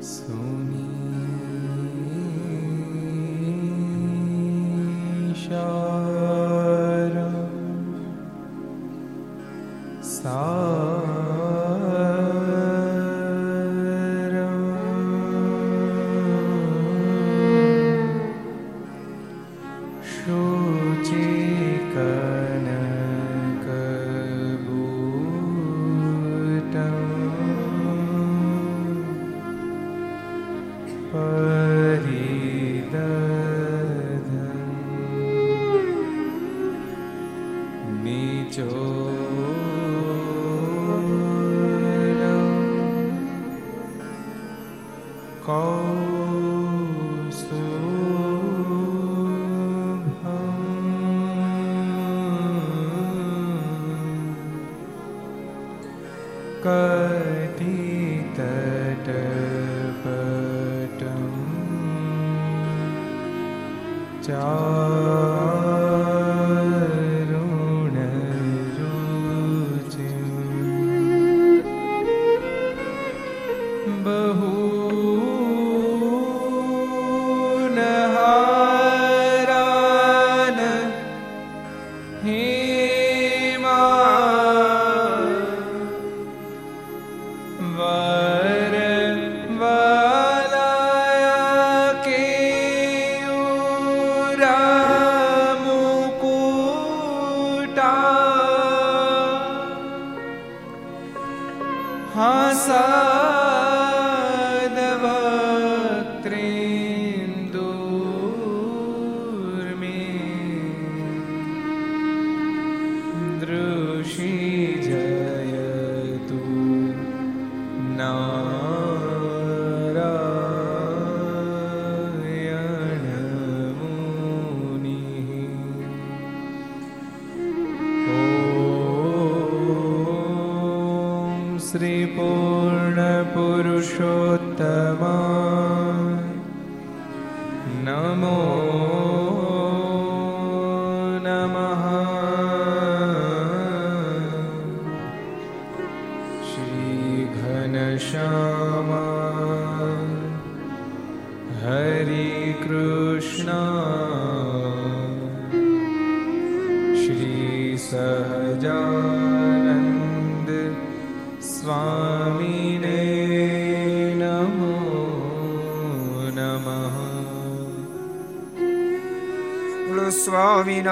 So नमो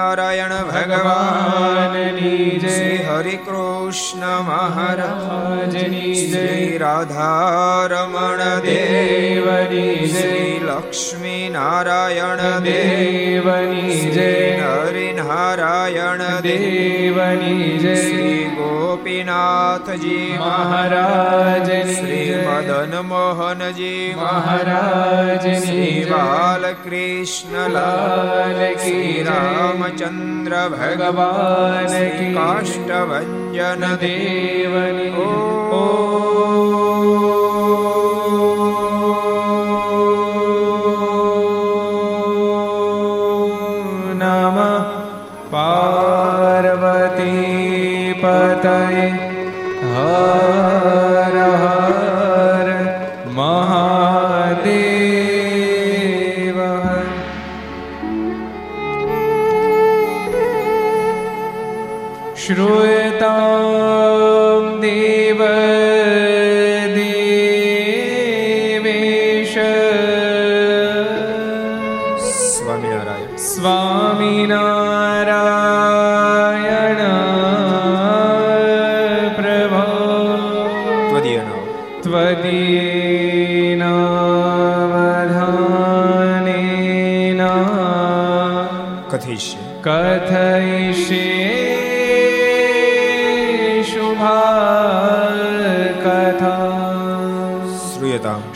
સ્વામિનારાયણ ભગવાનની જય હરિ કૃષ્ણ મહારાજની જય રાધારમણ દેવની જય લક્ષ્મી નારાયણ દેવની જય હરિનારાયણ દેવની જય ગોપીનાથજી મહારાજ શ્રી મદન મોહનજી મહારાજ શ્રી બાલકૃષ્ણ લાલ કી રામચંદ્ર ભગવાન કાષ્ટભન દેવ ઓ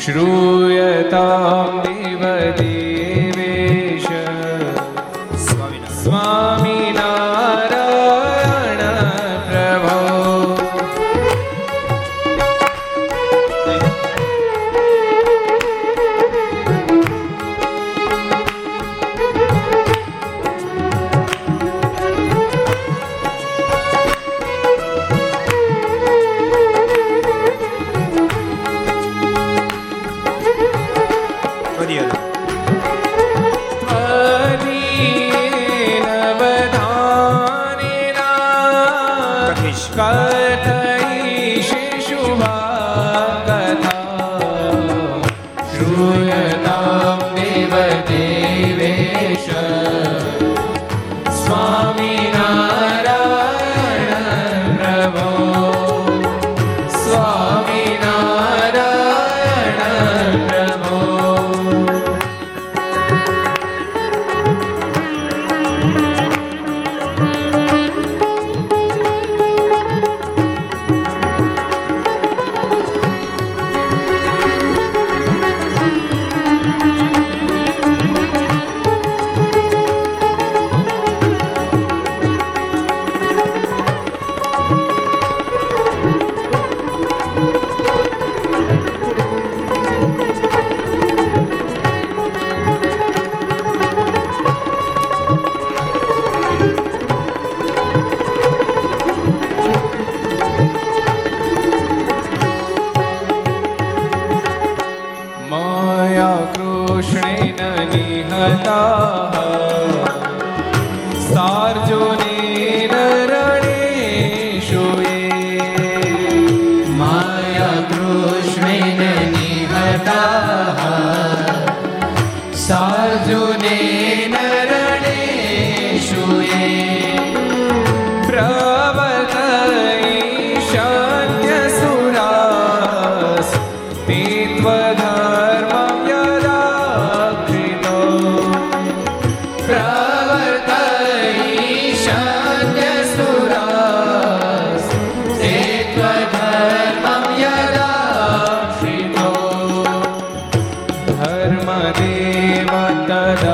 Shri देवतदाव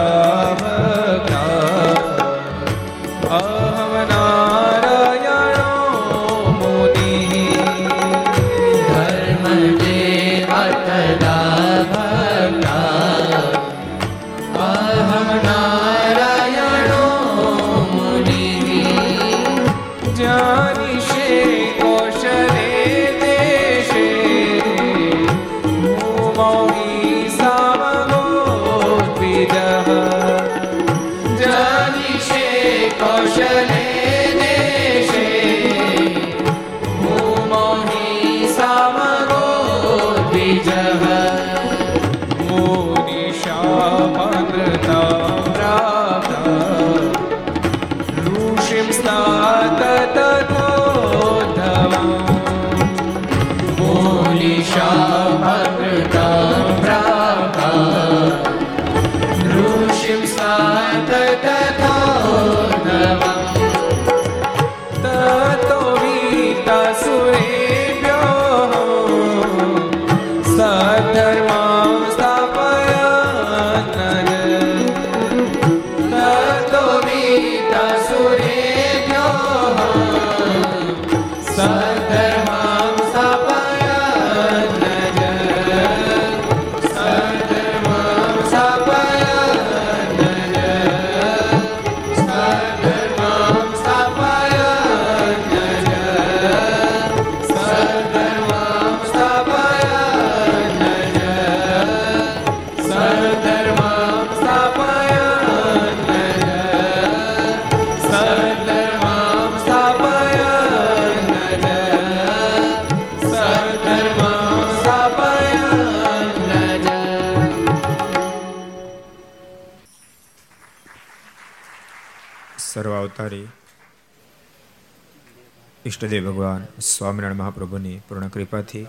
ઈષ્ટદેવ ભગવાન, સ્વામિનારાયણ મહાપ્રભુની પૂર્ણ કૃપાથી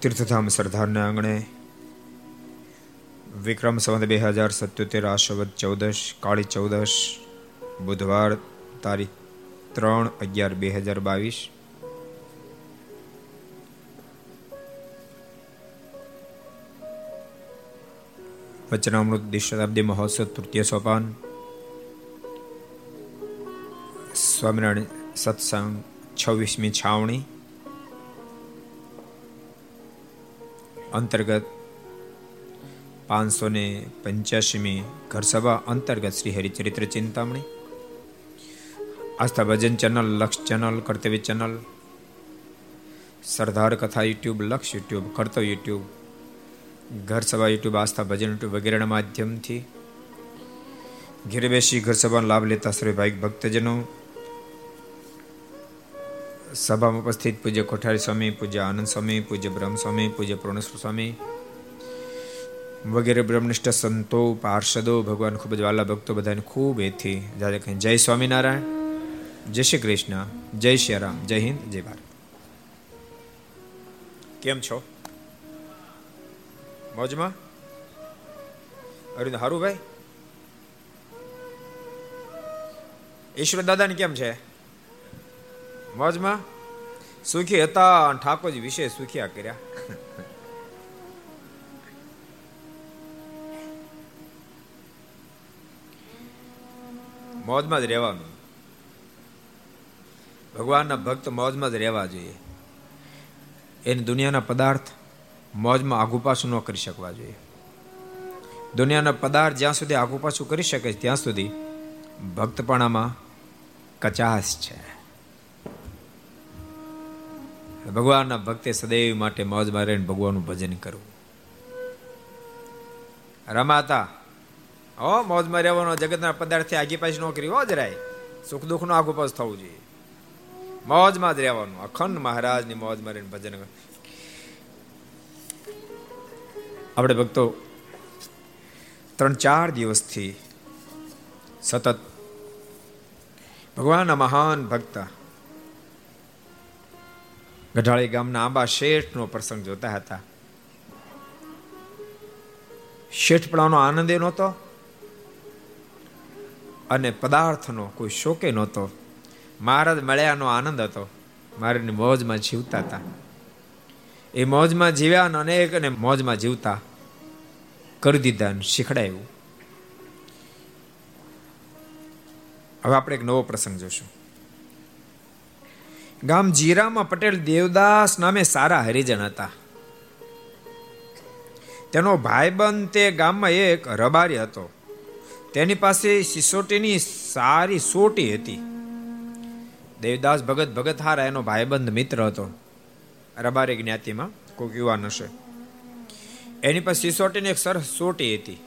તીર્થધામ સરદારના આંગણે વિક્રમ સંવત બે હજાર સત્યોતેર આશવદ ચૌદશ, કાળી ચૌદશ, બુધવાર તારીખ ત્રણ અગિયાર બે હજાર બાવીસ. વચનામૃત દ્વિશતાબ્દી મહોત્સવ તૃતીય સોપાન. સ્વામિનારાયણ સત્સંગ, છવ્વીસમી છાવણી અંતર્ગત પાંચસો ને પંચ્યાસીમી ઘરસભા અંતર્ગત Shri Haricharitra Chintamani, Aastha Bhajan channel, Laksh channel, Kartavya channel, Sardar Katha YouTube, Laksh YouTube કર્તવ્ય યુટ્યુબ ઘર સભા યુટ્યુબ, આસ્થા ભજન યુટ્યુબ વગેરેના માધ્યમથી ઘેર બેસી ઘર સભાનો લાભ લેતા સર્વે ભાઈ ભક્તજનો સભામાં ઉપસ્થિત પૂજ્ય કોઠારી સ્વામી, પૂજ્ય આનંદ સ્વામી, પૂજ્ય બ્રહ્મ સ્વામી પૂજ્ય પૂર્ણેશ્વર સ્વામી વગેરે બ્રહ્મનિષ્ઠ સંતો, પાર્ષદો, ભગવાન ખૂબ જ વાલા ભક્તો બધાને ખૂબ એથી જાતે કહે જય સ્વામિનારાયણ, જય શ્રી કૃષ્ણ, જય શ્રી રામ, જય હિન્દ, જય ભારત. કેમ છો? મોજમાં? અરવિંદ હારું ભાઈ ઈશ્વર દાદાને કેમ છે? મોજમાં સુખી હતા ઠાકોરજી વિશે સુખિયા કર્યા. મોજમાં જ રહેવાનું. ભગવાનના ભક્ત મોજમાં જ રહેવા જોઈએ. એને દુનિયાના પદાર્થ મોજમાં આગુ પાછું ન કરી શકવા જોઈએ. દુનિયાના પદાર્થ જ્યાં સુધી આગુ પાછું કરી શકે ત્યાં સુધી ભક્તપણામાં કચાશ છે. ભગવાનના ભક્તે સદૈવ માટે મોજમાં રહીને ભગવાનનું ભજન કરવું. રમાતા, હો મોજમાં રહેવાનો જગતના પદાર્થથી આગી પાછી નોકરી, હો, જરાય. સુખ દુઃખનો આગુ પાછું થવું જોઈએ. મોજમાં જ રહેવાનું, અખંડ મહારાજની મોજમાં રહીને ભજન આપણે ભક્તો, ત્રણ ચાર દિવસથી સતત ભગવાનના મહાન ભક્ત ગઢાળી ગામના આંબા શેઠનો પ્રસંગ જોતા હતા. શેઠપણાનો આનંદ એ નહોતો અને પદાર્થનો કોઈ શોકે નહોતો. મહારાજ મળ્યાનો આનંદ હતો. મારીની મોજમાં જીવતા હતા. એ મોજમાં જીવ્યા અને અનેક અને મોજમાં જીવતા કરી દીધા શીખડાયું. હવે આપણે એક નવો પ્રસંગ જોશું. ગામ જીરામાં પટેલ દેવદાસ નામે સારા હરિજન હતા. તેનો ભાઈબંધ તે ગામમાં એક રબારી હતો. તેની પાસે સિસોટીની સારી સોટી હતી. દેવદાસ ભગત ભગત હારા એનો ભાઈબંધ મિત્ર હતો. રબારી જ્ઞાતિમાં કોઈક યુવાન હશે. એની પાસે સિસોટીની એક સરસ સોટી હતી.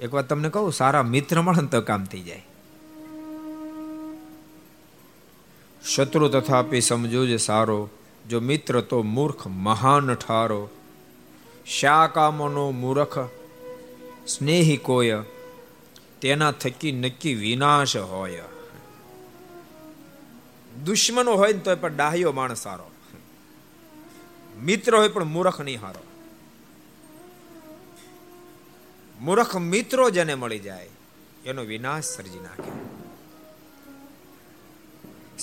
એક વાત તમને કહું, સારા મિત્ર મળે તો કામ થઈ જાય. શત્રુ તથાપી સમજો જે સારો, જો મિત્ર તો મૂર્ખ મહાન ઠારો. શા કામનો મૂર્ખ? સ્નેહી કોય? તેના થકી નક્કી વિનાશ હોય. દુશ્મનો હોય ને તો પણ ડાહ્યો માણસ સારો. મિત્ર હોય પણ મૂર્ખ નહીં હારો. મૂર્ખ મિત્રો જેને મળી જાય, એનો વિનાશ સર્જી નાખે.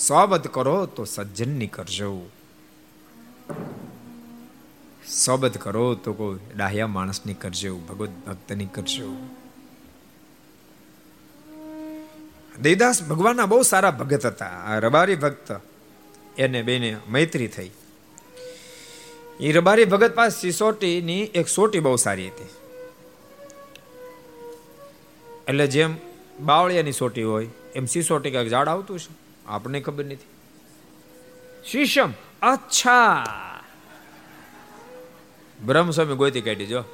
સોબત કરો તો સજ્જનની કરજો. સોબત કરો તો કોઈ ડાહ્યા માણસની કરજો ભગવત ભક્તની કરજો. દેવદાસ ભગવાનના બહુ સારા ભગત હતા. આ રબારી ભક્ત એને બેને મૈત્રી થઈ. એ રબારી ભગત પાસે સિસોટીની એક સોટી બહુ સારી હતી. એટલે જેમ બાવળિયાની સોટી હોય, એમ સિસોટી કાંઈક ઝાડ આવતું છે. આપણને ખબર નથી. શીશમ, અચ્છા. બ્રહ્મ સ્વામી ગોતી કાઢી જો.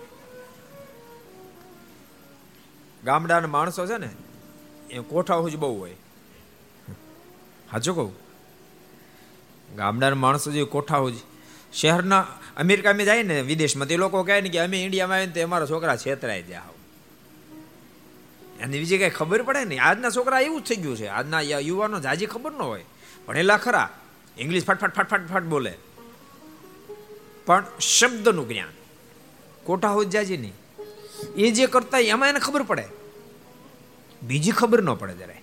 ગામડાના માણસો છે ને, એ કોઠા જ બહુ હોય. હાચું કહું? ગામડાના માણસો જે કોઠા જ શહેરના અમેરિકામાં જાય ને વિદેશમાં, તે લોકો કહે ને કે અમે ઇન્ડિયામાં આવીને તે અમારા છોકરા છેતરાય જાય અને બીજી કઈ ખબર પડે ને? આજના છોકરા એવું જ થઈ ગયું છે. આજના યુવાનો જાજી ખબર ન હોય. ભણેલા ખરા, ઇંગ્લિશ ફટ, ફાટ, ફટ બોલે. પણ શબ્દનું જ્ઞાન, કોટા હોય જાજી નહીં એ જે કરતા એમાં એને ખબર પડે. બીજી ખબર ન પડે જરાય.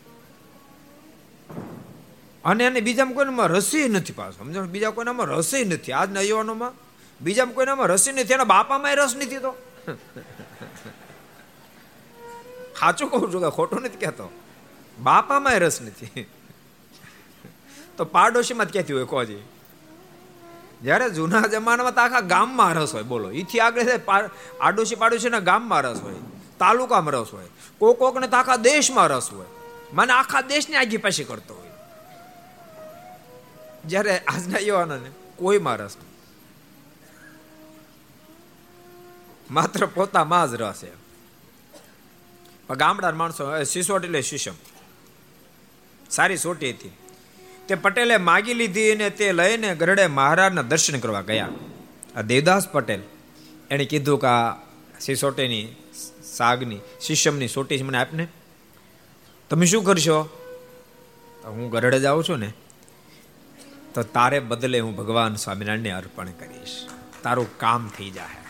અને એને બીજામાં કોઈનામાં રસી નથી પાછો સમજો બીજા કોઈનામાં રસી નથી. આજના યુવાનોમાં બીજામાં કોઈનામાં રસી નથી. એના બાપામાં રસ નથી તો. સાચું કહું છું કે ખોટું નથી કહેતો. બાપામાં રસ નથી. તો પાડોશીમાં જ ક્યાંથી હોય કોજી. જ્યારે જૂના જમાનામાં તો આખા ગામમાં રસ હોય, બોલો. એથી આગળ આડોશી પાડોશીના ગામમાં રસ હોય, તાલુકામાં રસ હોય, કોક કોકને તો આખા દેશમાં રસ હોય. મને આખા દેશને આગી પાછી કરતો હોય. જ્યારે આજના યુવાનોને કોઈમાં રસ નહીં માત્ર પોતામાં જ રસ એમ. ગામડા માણસો સિસોટ એટલે શીશમ. સારી સોટી હતી. તે પટેલે માગી લીધી અને તે લઈને ગરડે મહારાજના દર્શન કરવા ગયા. આ દેવદાસ પટેલ, એણે કીધું કે આ સિસોટેની સાગની શિષ્યમની સોટી મને આપને. તમે શું કરશો? હું ગરડે જાઉં છું ને, તો તારે બદલે હું ભગવાન સ્વામિનારાયણને અર્પણ કરીશ. તારું કામ થઈ જાય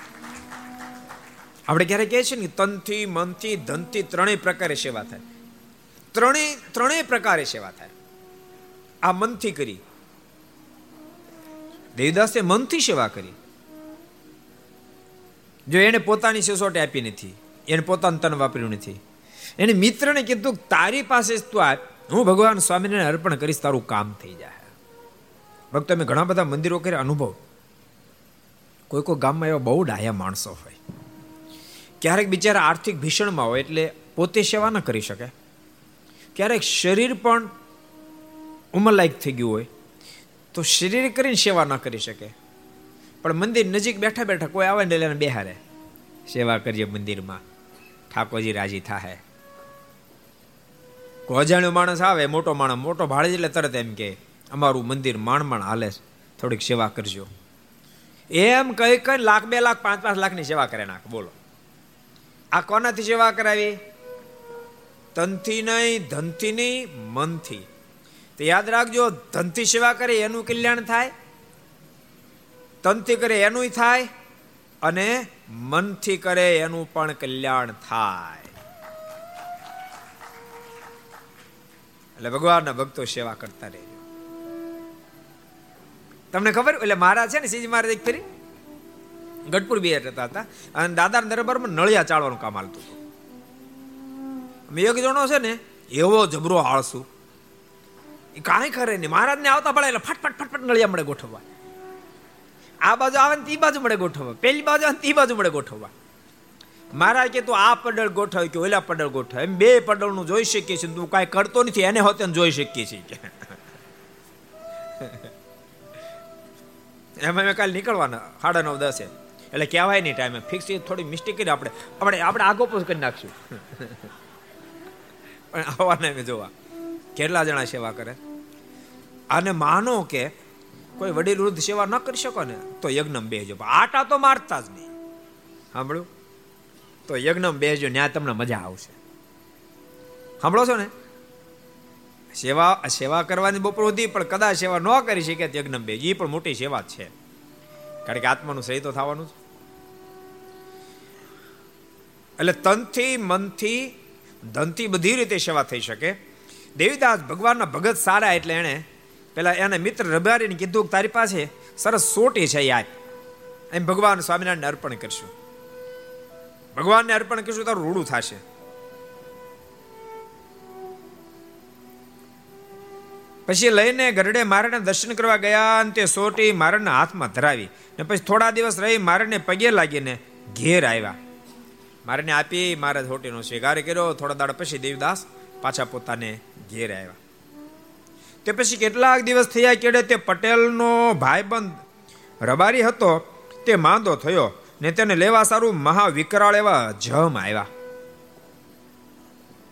આપણે ક્યારે કહે છે ને તનથી, મનથી, ધનથી ત્રણેય પ્રકારે સેવા થાય. ત્રણેય ત્રણેય પ્રકારે સેવા થાય. આ મનથી કરી. દેવદાસે મનથી સેવા કરી. જો એને પોતાની સિસોટી આપી નથી, એને પોતાનું તન વાપર્યું નથી, એને મિત્રને કીધું તારી પાસે તું આપ, હું ભગવાન સ્વામીને અર્પણ કરીશ, તારું કામ થઈ જાય ભક્તો, મેં ઘણા બધા મંદિરો કર્યા, અનુભવ. કોઈ કોઈ ગામમાં એવા બહુ ડાયા માણસો હોય. ક્યારેક બિચારા આર્થિક ભીષણમાં હોય એટલે પોતે સેવા ન કરી શકે. ક્યારેક શરીર પણ ઉંમરલાયક થઈ ગયું હોય તો શરીર કરીને સેવા ન કરી શકે. પણ મંદિર નજીક બેઠા બેઠા કોઈ આવે ને એટલે બેહારે. સેવા કરીએ મંદિરમાં. ઠાકોરજી રાજી થાય કોઈ અજાણ્યો માણસ આવે, મોટો માણસ, મોટો ભાડે એટલે તરત એમ કે, અમારું મંદિર માણ માણ હાલે થોડીક સેવા કરજો. એમ કહી કઈ લાખ બે લાખ, પાંચ પાંચ લાખની સેવા કરે નાખ. બોલો. આ કોનાથી સેવા કરાવી? તનથી નહીં, ધનથી નહીં, મનથી. તો યાદ રાખજો, ધનથી સેવા કરે એનું કલ્યાણ થાય તનથી કરે એનું થાય, અને મનથી કરે એનું પણ કલ્યાણ થાય. એટલે ભગવાનના ભક્તો સેવા કરતા રહેજો. તમને ખબર? એટલે મારા છે ને સીજી મહારાજ એક ફરી ગઢપુર બે રહેતા હતા. અને દાદા દરબારમાં નળિયા ચાળવાનું કામ હાલતું હતું. એક જણો છે ને, એવો જબરો આળસુ એ કાંઈ ખરે નહીં. મહારાજને આવતા પડે એટલે ફટફટ ફટફટ નળિયા મળે ગોઠવવા. આ બાજુ આવે ને તી બાજુ મળે ગોઠવવા. પેલી બાજુ આવે તી બાજુ મળે ગોઠવવા. મહારાજ કે તું આ પડળ ગોઠવ, કે ઓલા પડળ ગોઠવ. એમ બે પડળનું જોઈ શકીએ છીએ તું કાંઈ કરતો નથી, એને હોતે જોઈ શકીએ છીએ એમાં મેં કાલે નીકળવાના, સાડા નવ દસે. એટલે કહેવાય નહીં ટાઈમે ફિક્સ થોડી મિસ્ટેક કરી આપણે. આપણે આપણે આગો પોઝ કરી નાખશું. પણ આવવાને મેં જોવા. કેટલા જણા સેવા કરે? અને માનો કે કોઈ વડીલ વૃદ્ધ સેવા ન કરી શકો ને, તો યજ્ઞ બેહજો. આટા તો મારતા જ નહીં. સાંભળ્યું? તો યજ્ઞ બેહજો ત્યાં તમને મજા આવશે. સાંભળો છો ને? સેવા સેવા કરવાની બપોર સુધી પણ કદાચ સેવા ન કરી શકે યજ્ઞ બે એ પણ મોટી સેવા છે. કારણ કે આત્માનું સહી તો થવાનું છે એટલે તનથી, મનથી, ધનથી બધી રીતે સેવા થઈ શકે. દેવીદાસ ભગવાનના ભગત સારા એટલે એણે પેલા એને મિત્ર રબારીને કીધું કે તારી પાસે સરસ સોટી છે યાદ એમ ભગવાન સ્વામિનારાયણને અર્પણ કરશું. ભગવાનને અર્પણ કરશું તારું રૂડું થશે. પછી લઈને ગરડે મારને દર્શન કરવા ગયા અને તે સોટી મારણના હાથમાં ધરાવી. ને પછી થોડા દિવસ રહી મારણને પગે લાગીને ઘેર આવ્યા. મારને આપી મારે હોટીનો સ્વીકાર કર્યો. થોડા દાડા પછી દેવદાસ પાછા પોતાને ઘેર આવ્યા. તે પછી કેટલાક દિવસ થયા કેડે તે પટેલનો ભાઈબંધ રબારી હતો. તે માંદો થયો ને તેને લેવા સારું મહાવિકરાળ એવા જમ આવ્યા.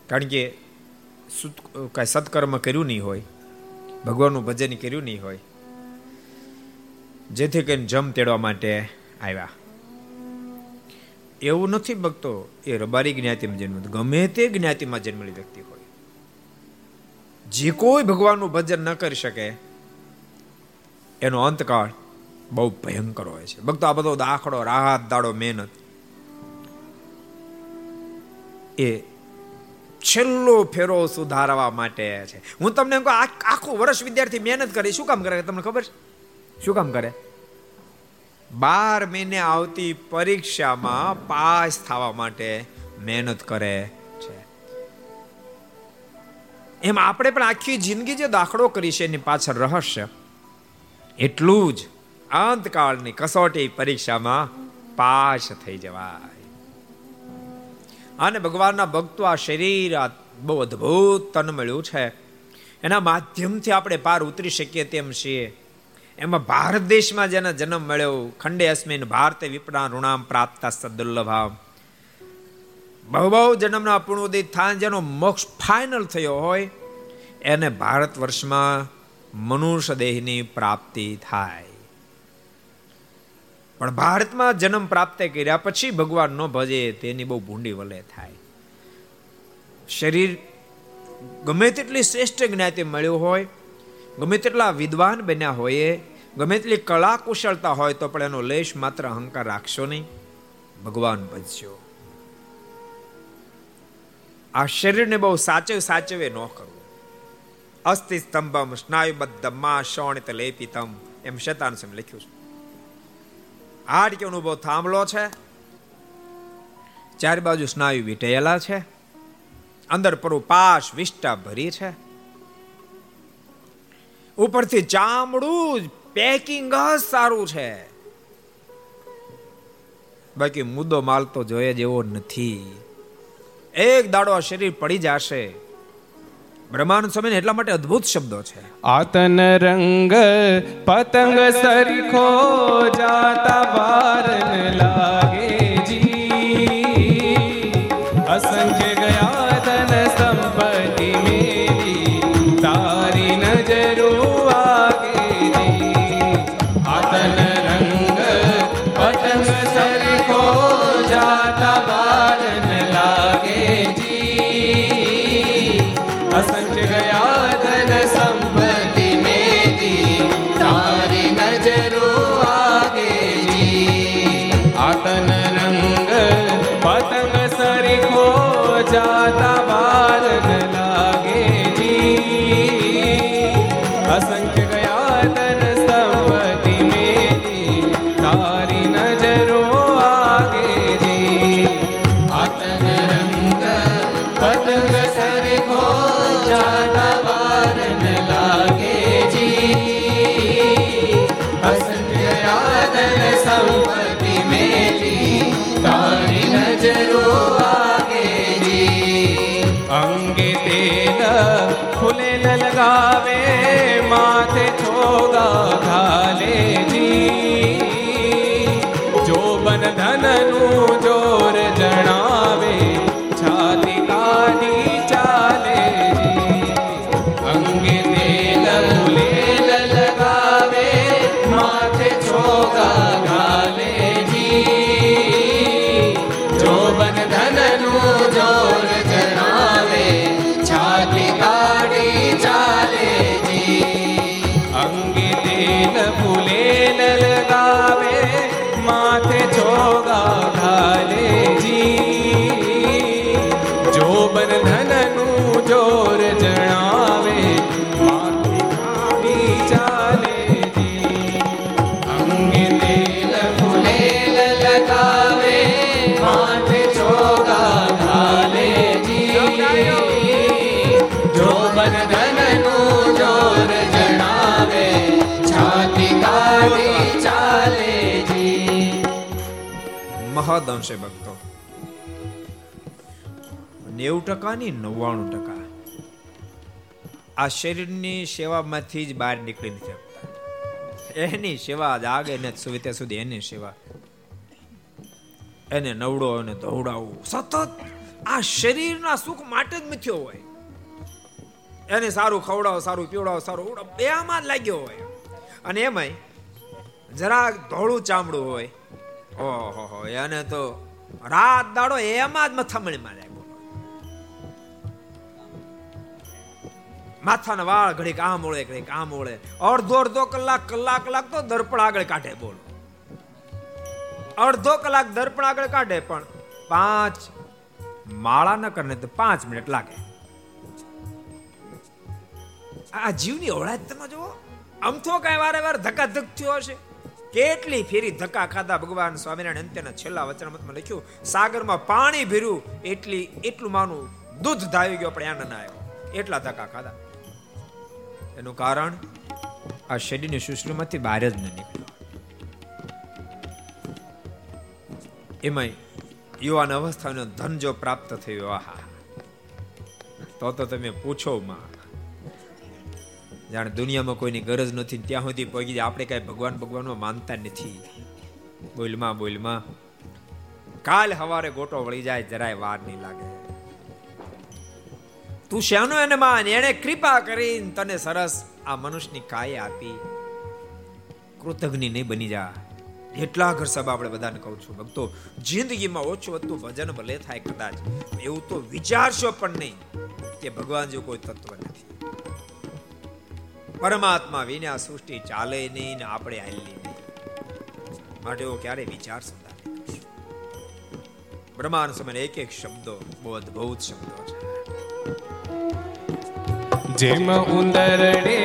કારણ કે કાંઈ સત્કર્મ કર્યું નહીં હોય. ભગવાનનું ભજન કર્યું નહીં હોય. જેથી કરીને જમ તેડવા માટે આવ્યા. એવું નથી ભક્તો, એ રબારી જ્ઞાતિમાં જન્મ. ગમે તે જ્ઞાતિમાં જન્મેલી વ્યક્તિ હોય. જે કોઈ ભગવાનનું ભજન ન કરી શકે, એનો અંતકાળ બહુ ભયંકર હોય છે. ભક્તો, આ બધો દાખલો, રાહત દાડો, મહેનત, એ છેલ્લો ફેરો સુધારવા માટે છે. હું તમને આખું વર્ષ વિદ્યાર્થી મહેનત કરે, શું કામ કરે? તમને ખબર છે? શું કામ કરે? બાર મહિને આવતી પરીક્ષામાં પાસ થવા માટે મહેનત કરે છે. એમ આપણે પણ આખી જિંદગી જે દાખલો કરી છે એની પાછળ રહસ્ય. એટલું જ અંતકાળની કસોટી પરીક્ષામાં પાસ થઈ જવાય. અને ભગવાનના ભક્તો આ શરીર આ બહુ અદ્ભુત તન મળ્યું છે. એના માધ્યમથી આપણે પાર ઉતરી શકીએ તેમ છીએ. એમાં ભારત દેશમાં જેના જન્મ મળ્યો, ખંડે અસ્મિન ભારતે વિપણા, ઋણામ પ્રાપ્ત સદુર્લભામ. બહુ બહુ જન્મના પૂર્ણોદય થાન જેનો મોક્ષ ફાઇનલ થયો હોય, એને ભારત વર્ષમાં મનુષ્ય દેહની પ્રાપ્તિ થાય. પણ ભારતમાં જન્મ પ્રાપ્ત કર્યા પછી ભગવાન ન ભજે, તેની બહુ ભૂંડી વલે થાય. શરીર ગમે તેટલી શ્રેષ્ઠ જ્ઞાતિ મળ્યું હોય, ગમે તેટલા વિદ્વાન બન્યા હોય ગમે તેટલી કળા કુશળતા હોય તો પણ એનો લેશ માત્ર અહંકાર રાખશો નહીં. ભગવાન ભજશો આ શરીરને બહુ સાચવે સાચવે ન કરવું. અસ્થિ સ્તંભમ સ્નાયુબદ્ધમાં શોણિત લેપિતમ એમ શેતાન સમ લખ્યું છે. હાડ કે અનુભવ થાંભલો છે. ચાર બાજુ સ્નાયુ વીટેલા છે. અંદર પરું પાશ વિષ્ટા ભરી છે. ઉપરથી ચામડું જ પેકિંગ જ સારું છે. બાકી મુદ્દો માલ તો જોઈએ જેવો નથી. એક દાડો આ શરીર પડી જશે. બ્રહ્માનંદ સ્વામી એટલા માટે અદ્ભુત શબ્દો છે. આતન રંગ પતંગ સરખો જાતા વાર લાગે. માથે છોગા મહદ અંશે ભક્તો. નેવું ટકા ની નવ્વાણું ટકા. આ શરીરની સેવામાંથી જ બહાર નીકળી નથી એની સેવા જાગે ને સુવિધા સુધી એની સેવા. એને નવડો અને દોડાવવું સતત આ શરીરના સુખ માટે જ મથ્યો હોય. એને સારું ખવડાવો, સારું પીવડાવો, સારું ઉડાવો, બેમાં જ લાગ્યો હોય. અને એમાંય જરાક ધોળું ચામડું હોય. ઓહો એને તો રાત દાડો એમાં જ મથામણીમાં જાય માથાના વાળ ઘડીક આમ ઓળે, ઘડીક આમ ઓળે. અડધો અડધો કલાક કલાક કલાક તો દર્પણ આગળ કાઢે બોલો. અડધો કલાક દર્પણ આગળ કાઢે પણ પાંચ માળા ન કરને તો પાંચ મિનિટ લાગે. આ જીવની ઓળાજ તમે જુઓ. અમથો કઈ વારે વાર ધક્કા ધક થયો હશે. કેટલી ફેરી ધક્કા ખાધા ભગવાન સ્વામિનારાયણ? અંત્યના છેલ્લા વચનામતમાં લખ્યું, સાગરમાં પાણી ભીર્યું, એટલી, એટલું માનું દૂધ ધાવી ગયો, પણ આનંદ આવ્યો. એટલા ધક્કા ખાધા. એનું કારણ, આ શરીરની સુશ્રીમાંથી બહાર જ ન નીકળ્યો. એમાંય યુવાન અવસ્થાનો ધન જો પ્રાપ્ત થયો, આહા. તો તો તમે પૂછો, માં જાણે દુનિયામાં કોઈની ગરજ નથી ત્યાં સુધી પગી જાય. આપણે કઈ ભગવાન ભગવાનમાં માનતા નથી. બોલમાં બોલમાં કાલ હવારે ગોટો વળી જાય, જરાય વાર નહીં લાગે. તું શ્યાનો એને માન? એને કૃપા કરીને તને સરસ આ મનુષ્યની કાય આપી. કૃતજ્ઞ નહીં બની જા. એટલા ઘર સભા આપણે બધાને કહું છું. ભક્તો, જિંદગીમાં ઓછું હતું ભજન ભલે થાય કદાચ, એવું તો વિચારશો પણ નહીં કે ભગવાન જો કોઈ તત્વ નથી. પરમાત્મા વિના સૃષ્ટિ ચાલે નહીં ને આપણે હાલી માટે એવો ક્યારે વિચાર સદા બ્રહ્માંડ સમય એક એક શબ્દો બહુ અદભુત શબ્દો છે. જેમ ઉંદરડે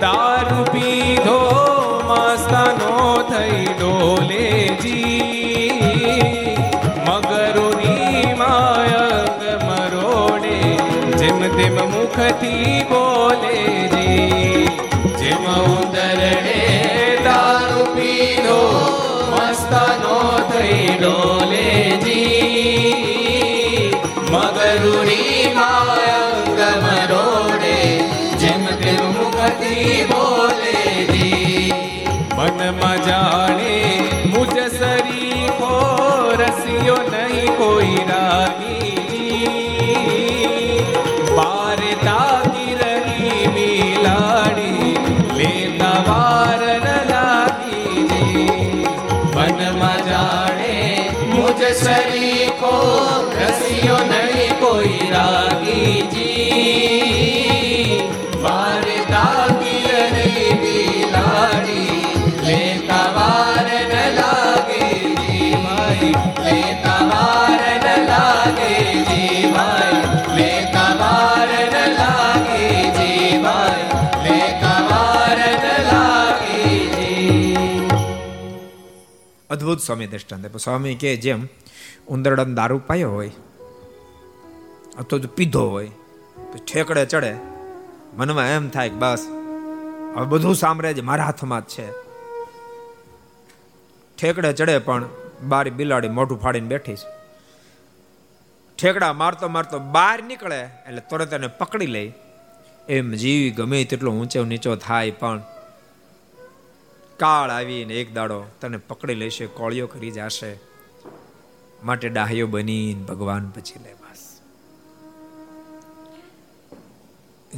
દારૂ પીધો મસ્તાનો થઈ ડોલેજી મગરોની માયંગ મરોડે, જેમ તેમ મુખથી બોલે જી. જેમ ઉંદરડે દારૂ પીધો મસ્તાનો થઈ અદ્ભુત સ્વામી દ્રષ્ટાંત. સ્વામી કે જેમ, ઉંદરડાને દારૂ પાયો હોય, અથવા તો પીધો હોય, તો ઠેકડે ચડે. મનમાં એમ થાય કે બસ, હવે બધું સામ્રાજ્ય મારા હાથમાં જ છે. ઠેકડે ચડે પણ બારી બિલાડી મોઢું ફાડીને બેઠી છે. ઠેકડા મારતો મારતો બહાર નીકળે, એટલે તરત એને પકડી લે. એમ જીવ ગમે તેટલો ઊંચો નીચો થાય પણ કાળ આવીને એક દાડો તને પકડી લેશે, કોળિયો કરી જશે. માટે ડાહ્યો બનીને ભગવાન પછી લે બસ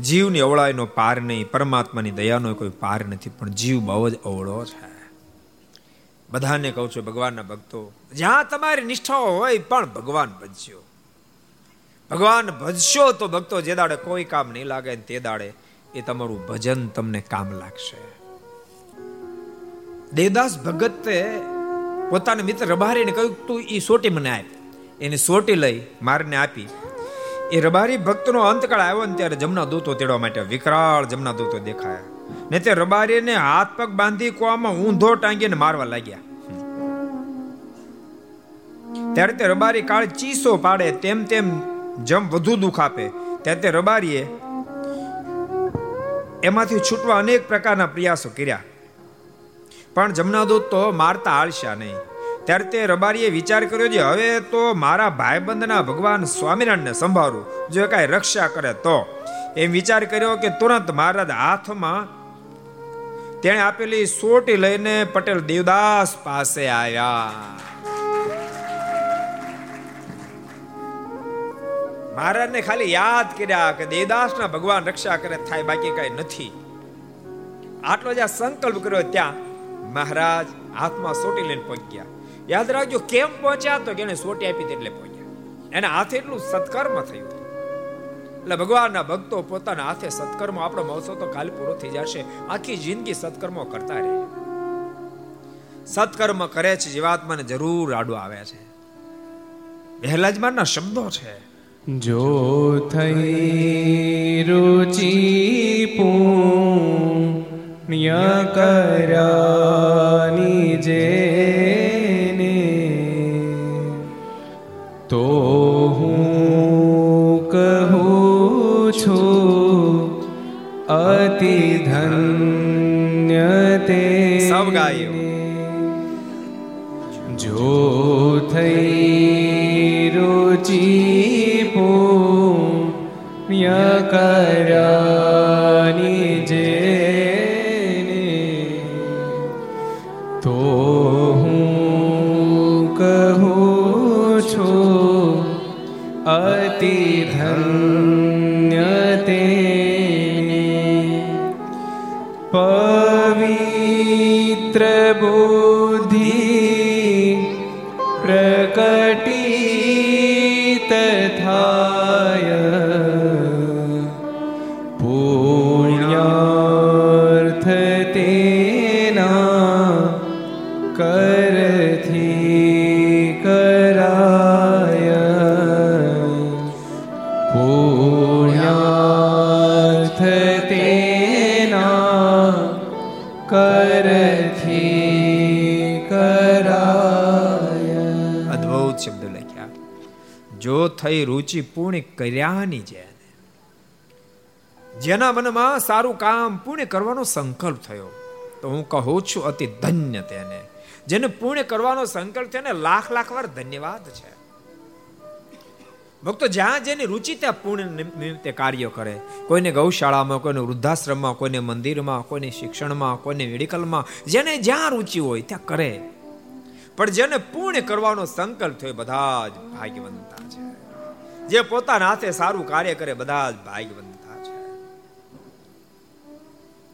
જીવની અવળાઈનો પાર નહીં, પરમાત્માની દયાનો કોઈ પાર નથી, પણ જીવ બહુ જ અવળો છે. બધાને કહું છું, ભગવાનના ભક્તો, જ્યાં તમારી નિષ્ઠાઓ હોય પણ ભગવાન ભજ્યો ભગવાન ભજશો તો ભક્તો જે દાડે કોઈ કામ નહીં લાગે તે દાડે એ તમારું ભજન તમને કામ લાગશે. દેવદાસ ભગતે પોતાના મિત્ર રબારીને કહ્યું, તું એ સોટી મને આપ. એને સોટી લઈ મારને આપી. એ રબારી ભક્તનો અંતકાળ આવ્યો ને ત્યારે જમના દૂતો તેડવા માટે વિકરાળ જમના દૂતો દેખાયા. ને તે રબારીને હાથ પગ બાંધી કોવામાં ઊંધો ટાંગીને મારવા લાગ્યા. ત્યારે તે રબારી કાળ ચીસો પાડે, તેમ તેમ જમ વધુ દુઃખ આપે. ત્યારે તે રબારીએ એમાંથી છૂટવા અનેક પ્રકારના પ્રયાસો કર્યા. પણ જમનાદૂત તો મારતા આળશ્યા નહીં. ત્યારે તે રબારીએ વિચાર કર્યો છે હવે તો મારા ભાઈબંધના ભગવાન સ્વામિનારાયણને સંભાળું, જો કાંઈ રક્ષા કરે તો. એમ વિચાર કર્યો કે તુરંત મારા હાથમાં તેણે આપેલી સોટી લઈને પટેલ દેવદાસ પાસે આવ્યા મહારાજને ખાલી યાદ કર્યા કે દેવદાસના ભગવાન રક્ષા કરે, થાય બાકી કઈ નથી. આટલો જ્યાં સંકલ્પ કર્યો ત્યાં મહારાજ, હાથમાં સોટી લઈને પહોંચ્યા. યાદ રાખજો, કેમ પહોંચ્યા તો એને સોટી આપી એટલે પહોંચ્યા. એના હાથે એટલું સત્કર્મ થયું એટલે ભગવાનના ભક્તો પોતાના હાથે સત્કર્મ, આપણો મહોત્સવ તો કાલ પૂરો થઈ જશે. આખી જિંદગી સત્કર્મો કરતા રહે. સત્કર્મ કરે છે જીવાત્માને જરૂર આડો આવે છે. વહેલાજમાનના શબ્દો છે. જો થઈ રુચિ પુણ્ય કર્યાની જેને તો હું કહું છું અતિ ધન્ય તે સબ ગાયો. જો થઈ રુચિ પુણ્ય કર્યાની જો થઈ રુચિ પૂર્ણ કર્યાની છે જેના મનમાં સારું કામ પૂર્ણ કરવાનો સંકલ્પ થયો, તો હું કહું છું અતિ ધન્ય તેને. જેને પૂર્ણ કરવાનો સંકલ્પ છે ને લાખ લાખ વાર ધન્યવાદ છે. ભક્તો, જ્યાં જેની રુચિ ત્યાં પૂર્ણ નિમિત્તે કાર્ય કરે. કોઈને ગૌશાળામાં, કોઈને વૃદ્ધાશ્રમમાં, કોઈને મંદિરમાં, કોઈને શિક્ષણમાં, કોઈને મેડિકલમાં, જેને જ્યાં રુચિ હોય ત્યાં કરે. પણ જેને પૂર્ણ કરવાનો સંકલ્પ થયો બધા જ ભાગ્યવંતા છે. જે પોતાના હાથે સારું કાર્ય કરે બધા જ ભાગ્યવંતા છે.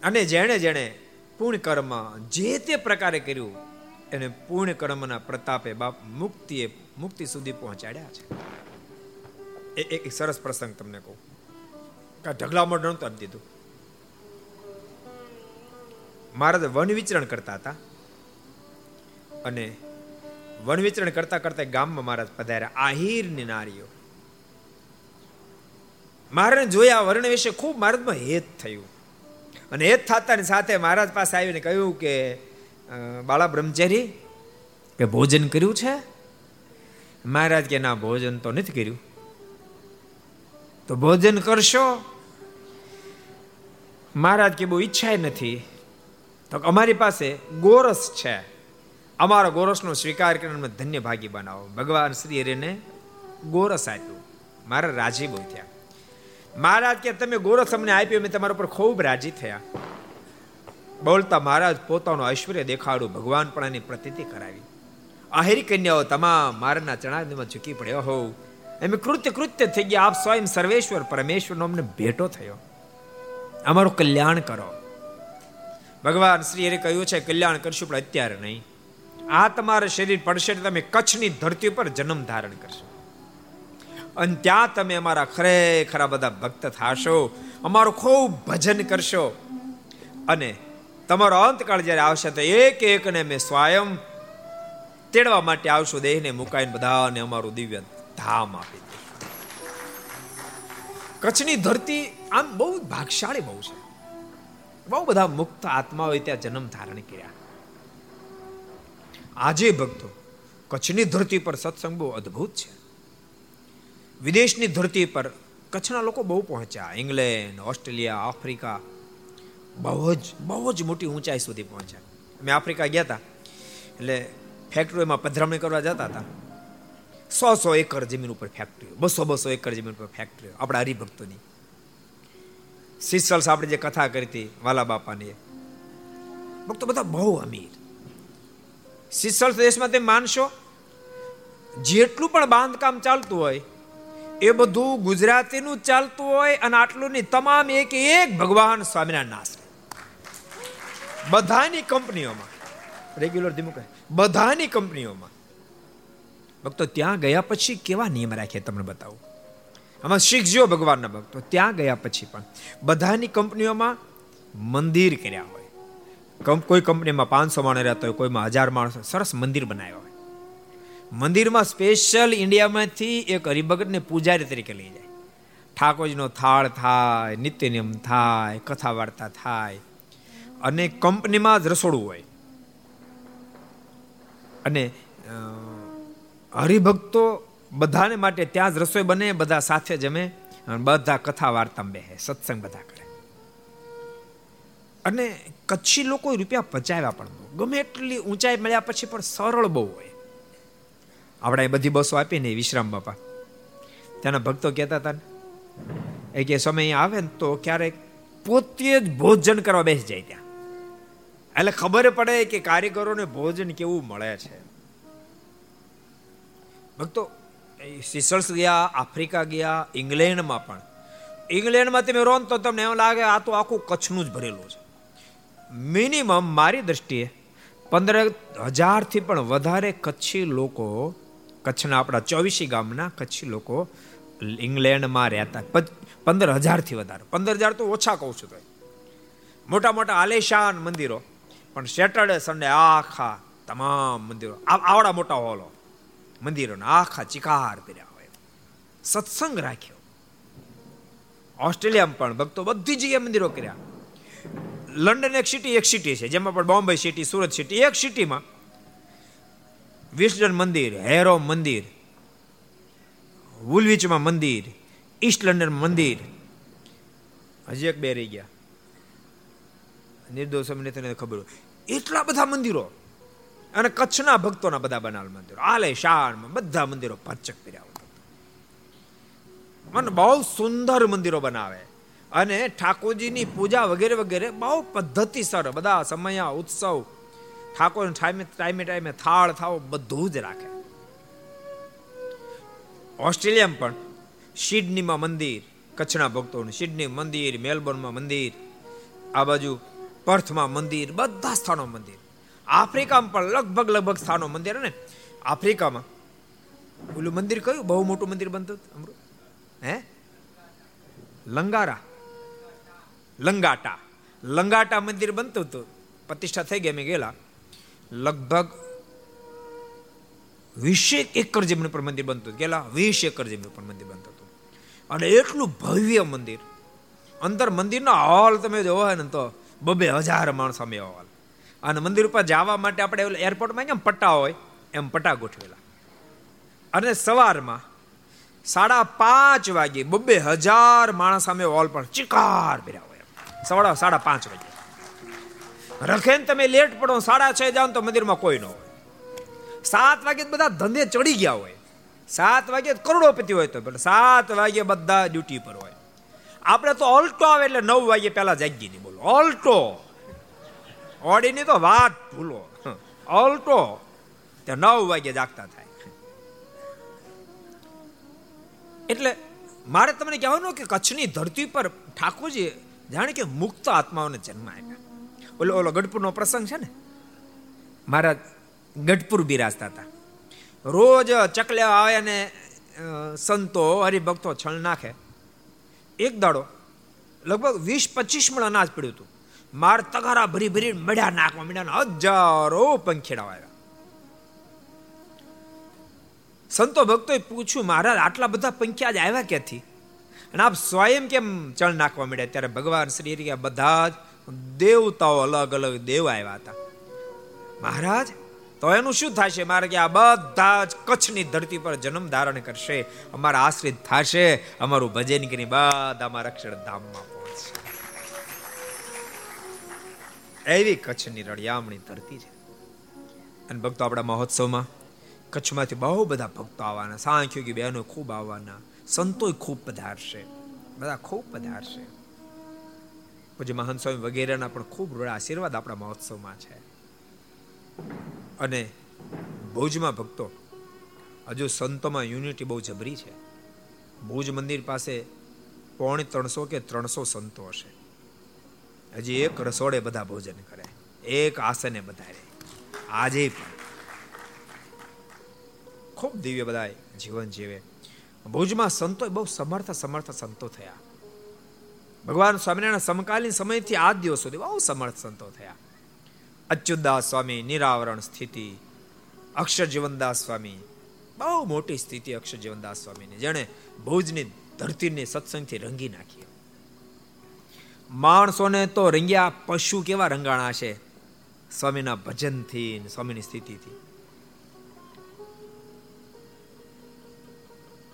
અને જેણે જેણે પૂર્ણ કર્મ જે તે પ્રકારે કર્યું, એને પૂર્ણ કર્મના પ્રતાપે બાપ મુક્તિએ, મુક્તિ સુધી પહોંચાડ્યા છે. એક સરસ પ્રસંગ તમને કહું. કે ઢગલામાં નહોતું આપી દીધું? મહારાજ વન વિચરણ કરતા હતા. અને વન વિચરણ કરતા કરતા ગામમાં મહારાજ પધાર્યા. આહિરની નારીઓ. મહારાજ જોયા વર્ણ વિશે ખૂબ મહારાજમાં હેત થયું. અને હેત થતાની સાથે મહારાજ પાસે આવીને કહ્યું કે બાળા બ્રહ્મચારી કે ભોજન કર્યું છે? મહારાજ કે, ના, ભોજન તો નથી કર્યું. તો ભોજન કરશો? મહારાજ કે, બહુ ઈચ્છા નથી. તો અમારી પાસે ગોરસ છે. અમારા ગોરસનો સ્વીકાર કરીને ધન્ય ભાગી બનાવો. ભગવાન શ્રી હરિને ગોરસ આપ્યું. મારા રાજી બહુ થયા. મહારાજ કે, તમે ગોરસ અમને આપ્યો મેં તમારા ઉપર ખૂબ રાજી થયા. બોલતા મહારાજ પોતાનું ઐશ્વર્ય દેખાડું, ભગવાન પણ એની પ્રતિતિ કરાવી. આહેરી કન્યાઓ તમામ મારાના ચણાદીમાં ઝૂકી પડ્યો હોઉં એમ કૃત્ય કૃત્ય થઈ ગયા, આપ સ્વયં સર્વેશ્વર પરમેશ્વરનો અમને ભેટો થયો. અમારું કલ્યાણ કરો. ભગવાન શ્રી હરે કહ્યું છે, કલ્યાણ કરશું પણ અત્યારે નહીં. આ તમારું શરીર પડશે તમે કચ્છની ધરતી ઉપર જન્મ ધારણ કરશો. અને ત્યાં તમે અમારા ખરેખરા બધા ભક્ત થાશો, અમારું ખૂબ ભજન કરશો. અને તમારો અંતકાળ જ્યારે આવશે તો એક એકને મેં સ્વયં તેડવા માટે આવશું, દેહને મુકાઈને બધાને અમારું દિવ્ય ધામ આપી કચ્છની ધરતી આમ બહુ ભાગશાળી બહુ છે. બહુ બધા મુક્ત આત્માઓએ ત્યાં જન્મ ધારણ કર્યા. આજે ભક્તો, કચ્છની ધરતી પર સત્સંગ બહુ અદ્ભુત છે. વિદેશની ધરતી પર કચ્છના લોકો બહુ પહોંચ્યા. ઇંગ્લેન્ડ, ઓસ્ટ્રેલિયા, આફ્રિકા, બહુ જ બહુ જ મોટી ઊંચાઈ સુધી પહોંચ્યા. અમે આફ્રિકા ગયા હતા એટલે ફેક્ટરીમાં પધરામણી કરવા જતા હતા સો સો એકર જમીન ઉપર ફેક્ટરીઓ, બસો બસો એકર જમીન ઉપર ફેક્ટરીઓ, આપણા હરિભક્તોની. સિસલ્સ આપણે જે કથા કરી હતી વાલા બાપાની. ભક્તો બધા બહુ અમીર. સિસલ્સ દેશમાં તમે માનશો? જેટલું પણ બાંધકામ ચાલતું હોય, એ બધું ગુજરાતીનું ચાલતું હોય અને આટલું નહીં તમામ એક એક ભગવાન સ્વામિનારાયણ આશ્રય બધાની કંપનીઓમાં રેગ્યુલર ધીમું કહે, બધાની કંપનીઓમાં. ભક્તો, ત્યાં ગયા પછી કેવા નિયમ રાખે તમને બતાવું? આમાં શીખજો ભગવાનના ભક્તો, ત્યાં ગયા પછી પણ. બધાની કંપનીઓમાં મંદિર કર્યા કોઈ કંપનીમાં પાંચસો માણસ રહેતા હોય કોઈમાં હજાર માણસો સરસ મંદિર બનાવ્યા હોય. મંદિરમાં સ્પેશિયલ ઇન્ડિયામાંથી એક હરિભગતને પૂજારી તરીકે લઈ જાય. ઠાકોરજીનો થાળ થાય નિત્ય નિયમ થાય કથા વાર્તા થાય અને કંપનીમાં જ રસોડું હોય. અને હરિભક્તો બધાને માટે ત્યાં જ રસોઈ બને, બધા સાથે જમે બધા કથા વાર્તા બેહે સત્સંગ બધા કરે. અને કચ્છી લોકો રૂપિયા પચાવ્યા પણ ગમે એટલી ઊંચાઈ મળ્યા પછી પણ સરળ બહુ હોય. આપણે બધી બસો આપીને વિશ્રામ બાપા. ત્યાંના ભક્તો કહેતા હતા એ કે સમય આવે ને તો ક્યારેક પોતે જ ભોજન કરવા બેસી જાય ત્યાં. એટલે ખબર પડે કે કારીગરોને ભોજન કેવું મળે છે. ભક્તો સિસલ્સ ગયા, આફ્રિકા ગયા, ઇંગ્લેન્ડમાં પણ. ઇંગ્લેન્ડમાં તમે રહો તો તમને એમ લાગે આ તો આખું કચ્છનું જ ભરેલું છે. મિનિમમ મારી દ્રષ્ટિએ પંદર હજારથી પણ વધારે કચ્છી લોકો, કચ્છના આપણા ચોવીસી ગામના કચ્છી લોકો ઇંગ્લેન્ડમાં રહેતા. પંદર હજારથી વધારે. પંદર હજાર તો ઓછા કહું છું તો મોટા મોટા આલેશાન મંદિરો. પણ સેટરડે, સન્ડે આખા તમામ મંદિરો. આવડા મોટા હોલો. મંદિરોના આખા ચિકાર કર્યા હોય. સત્સંગ રાખ્યો. ઓસ્ટ્રેલિયામાં પણ ભક્તો બધી જગ્યાએ મંદિરો કર્યા. લંડન એક સિટી એક સિટી છે. જેમાં પણ બોમ્બે સિટી સુરત સિટી એક સિટીમાં વિસ્ડન મંદિર, હેરો મંદિર, વુલવિચમાં મંદિર, ઈસ્ટ લંડન મંદિર. હજી એક બે રહી ગયા. નિર્દોષ અમને તને ખબર એટલા બધા મંદિરો. અને કચ્છના ભક્તોના બધા બનાવેલ મંદિરો. આલે શાળમાં બધા મંદિરો ભરચક કર્યા મને બહુ સુંદર મંદિરો બનાવે. અને ઠાકોરજીની પૂજા વગેરે વગેરે બહુ પદ્ધતિસર બધા સમયા, ઉત્સવ ઠાકોર ટાઈમે ટાઈમે ટાઈમે થાળ થાવ બધું જ રાખે. ઓસ્ટ્રેલિયામાં પણ સિડનીમાં મંદિર, કચ્છના ભક્તોનું સિડની મંદિર, મેલબોર્નમાં મંદિર, આ બાજુ પર્થમાં મંદિર, બધા સ્થાનો મંદિર. આફ્રિકામાં પણ લગભગ લગભગ સ્થાનો મંદિર ને આફ્રિકામાં ઓલું મંદિર કયું? બહુ મોટું મંદિર બનતું અમૃત? હે? લંગારા. લંગાટા. લંગાટા મંદિર બનતું હતું. પ્રતિષ્ઠા થઈ ગઈ, અમે ગયેલા. લગભગ વીસેક એકર જમીન પર મંદિર બનતું ગયેલા, વીસ એકર જમીન પર મંદિર બનતું હતું. અને એટલું ભવ્ય મંદિર. અંદર મંદિરનો હોલ તમે જોવો હોય ને તો બબે હજાર માણસ અમે હોલ. અને મંદિર ઉપર જવા માટે આપણે એરપોર્ટમાં કેમ પટ્ટા હોય? એમ પટ્ટા ગોઠવેલા. અને સવારમાં સાડા પાંચ વાગે બબે હજાર માણસ સામે હોલ પર ચિકાર ભર્યા હોય. સવાડા સાડા પાંચ વાગે. રખેન તમે લેટ પડો, સાડા છ જાઓ તો મંદિરમાં કોઈ ન હોય. સાત વાગે બધા ધંધે ચડી ગયા હોય. સાત વાગે કરોડોપતિ હોય તો, પણ સાત વાગે બધા ડ્યુટી પર હોય. આપણે તો ઓલ્ટો આવે એટલે નવ વાગે પહેલા જાગી નહીં બોલો. ઓલ્ટો ઓડીની તો વાત ભૂલો. ઓલ્ટો તે નવ વાગે જાગતા થાય. એટલે મારે તમને કહેવાનું કે કચ્છની ધરતી પર ઠાકોરજી જાણે કે મુક્ત આત્માઓને જન્મ આપ્યા ઓલો ઓલો ગઢપુરનો પ્રસંગ છે ને? મારા ગઢપુર બિરાજતા હતા. રોજ ચકલ્યા આવે અને સંતો, હરિભક્તો છળ નાખે. એક દાડો, લગભગ વીસ પચીસ મણ અનાજ પડ્યું હતું. માર તગારા ભરી ભરી મળ્યા નાખવા મળ્યા હજારો પંખેડા આવ્યા સંતો ભક્તોએ પૂછ્યું, મહારાજ, આટલા બધા પંખ્યા જ આવ્યા ક્યાંથી? અને આપ સ્વયં કેમ ચણ નાખવા મળ્યા ત્યારે ભગવાન શ્રી કે બધા જ દેવતાઓ અલગ અલગ દેવ આવ્યા હતા. મહારાજ, તો એનું શું થશે? મારે કે આ બધા જ કચ્છની ધરતી પર જન્મ ધારણ કરશે. અમારા આશ્રિત થશે, અમારું ભજન કરી બધા અમારા અક્ષરધામમાં પહોંચશે. એવી કચ્છની રળિયામણી ધરતી છે. અને ભક્તો આપણા મહોત્સવમાં કચ્છમાંથી બહુ બધા ભક્તો આવવાના સાંખ્યોગી બહેનો ખૂબ આવવાના. સંતોય ખૂબ પધારશે. બધા ખૂબ પધારશે. પૂજ્ય મહાન સ્વામી વગેરેના પણ ખૂબ આશીર્વાદ આપણા મહોત્સવમાં છે. અને ભુજમાં ભક્તો, હજુ સંતોમાં યુનિટી બહુ જબરી છે. ભુજ મંદિર પાસે પોણે ત્રણસો કે ત્રણસો સંતો હશે. હજી એક રસોડે બધા ભોજન કરે. એક આસને બધા આજે પણ. ખૂબ દિવ્ય બધા જીવન જીવે. ભુજમાં સંતો બહુ સમર્થ સમર્થ સંતો થયા. ભગવાન સ્વામિનારાયણ સમકાલીન સમયથી આ દિવસ સુધી બહુ સમર્થ સંતો થયા. અચ્યુતદાસ સ્વામી, નિરાવરણ સ્થિતિ અક્ષર જીવનદાસ સ્વામી, બહુ મોટી સ્થિતિ અક્ષર જીવનદાસ સ્વામીની, જેણે ભુજની ધરતીને સત્સંગથી રંગી નાખી. માણસોને તો રંગ્યા પશુ કેવા રંગાણા છે? સ્વામીના ભજનથી સ્વામીની સ્થિતિથી.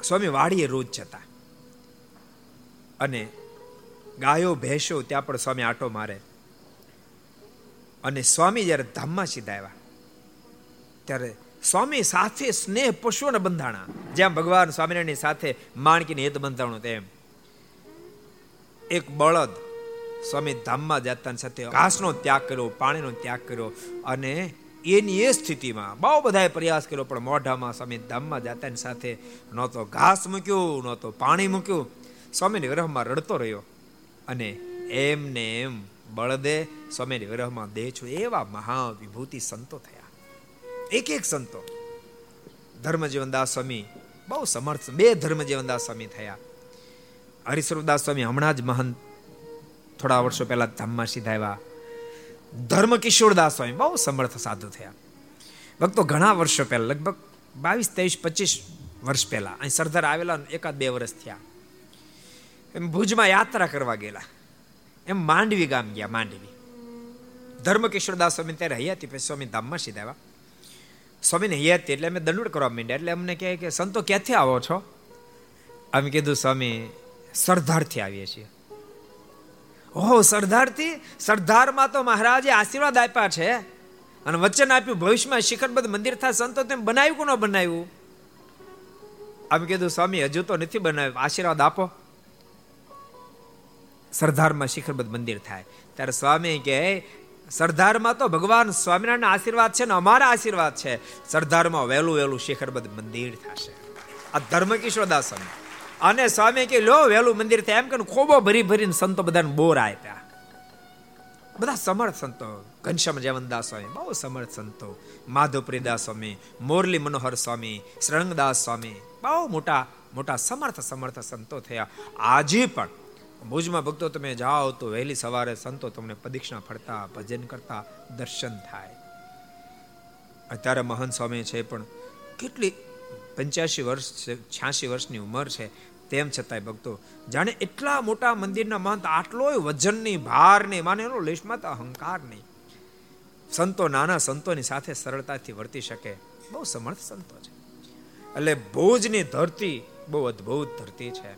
સ્વામી વાડીએ રોજ જતા. અને ગાયો, ભેંસો ત્યાં પણ સ્વામી આટો મારે. અને સ્વામી જ્યારે ધામમાં સીધા આવ્યા, ત્યારે સ્વામી સાથે સ્નેહ પશુઓને બંધાણા. જ્યાં ભગવાન સ્વામિનારાયણની સાથે માણકીને હેત બંધાણું તેમ એક બળદ સ્વામી ધામમાં જતા સાથે ઘાસનો ત્યાગ કર્યો, પાણીનો ત્યાગ કર્યો અને એની એ સ્થિતિમાં બહુ બધાએ પ્રયાસ કર્યો, પણ મોઢામાં સ્વામી ધામમાં જતાની સાથે ન તો ઘાસ મૂક્યું તો પાણી મૂક્યું. સ્વામીની વિરહમાં રડતો રહ્યો અને એમને એમ બળદે સ્વામીની વિરહમાં દે છું એવા મહાવિભૂતિ સંતો થયા. એક એક સંતો. ધર્મજીવનદાસ સ્વામી બહુ સમર્થ, બે ધર્મજીવનદાસ સ્વામી થયા. હરિસ્વરૂપદાસ સ્વામી હમણાં જ મહંત થોડા વર્ષો પહેલા ધામમાં સીધા આવ્યા. ધર્મ કિશોરદાસ સ્વામી બહુ સમર્થ સાધુ થયા. ભક્તો ઘણા વર્ષો પહેલા, લગભગ બાવીસ, ત્રેવીસ, પચીસ વર્ષ પહેલા, અહીં સરદાર આવેલા એકાદ બે વર્ષ થયા. એમ ભુજમાં યાત્રા કરવા ગયેલા. એમ માંડવી ગામ ગયા, માંડવી. ધર્મ કિશોરદાસ સ્વામી ત્યારે હૈયાતી પછી સ્વામી ધામમાં સીધા આવ્યા. સ્વામીને હૈયાતી એટલે અમે દંડોડ કરવા માંડ્યા, એટલે અમને કહે કે, સંતો ક્યાંથી આવો છો? અમે કીધું, સ્વામી, સરદારથી આવીએ છીએ. ઓહો, સરદારથી? સરદારમાં તો મહારાજે આશીર્વાદ આપ્યા છે. અને વચન આપ્યું, ભવિષ્યમાં શિખરબદ્ધ મંદિર થાય, સંતો તેમ બનાવ્યું કે ન બનાવ્યું? આમ કીધું, સ્વામી, હજુ તો નથી બનાવ્યું. આશીર્વાદ આપો. સરદારમાં શિખરબદ્ધ મંદિર થાય. ત્યારે સ્વામી કે સરદારમાં તો ભગવાન સ્વામિનારાયણ આશીર્વાદ છે ને અમારા આશીર્વાદ છે. સરદારમાં વહેલું વહેલું શિખરબદ્ધ મંદિર થશે. આ ધર્મ કિશોરદાસ સ્વામી. અને સ્વામી કે લો, વહેલું મંદિર થાય. એમ કે ખોબો ભરી ભરીને સંતો બધાને બોર આપ્યા. બધા સમર્થ સંતો. ઘનશ્યામ જયવંતદાસ સ્વામી, બહુ સમર્થ સંતો. માધવપ્રિદાસ સ્વામી, મોરલી મનોહર સ્વામી શ્રંગદાસ સ્વામી, બહુ મોટા મોટા સમર્થ સમર્થ સંતો થયા. આજે પણ ભુજમાં ભક્તો તમે જાઓ તો વહેલી સવારે સંતો તમને પ્રદિક્ષણા ફરતા, ભજન કરતા, દર્શન થાય. અત્યારે મહંત સ્વામી છે પણ કેટલી પંચ્યાસી વર્ષ છે, છ્યાસી વર્ષની ઉંમર છે. તેમ છતાંય ભક્તો, જાણે એટલા મોટા મંદિરના મહંત આટલો વજન નહીં માને એનો લેશમાં તો અહંકાર નહીં. સંતો નાના સંતોની સાથે સરળતાથી વર્તી શકે. બહુ સમર્થ સંતો છે. એટલે ભુજની ધરતી બહુ અદ્ભુત ધરતી છે.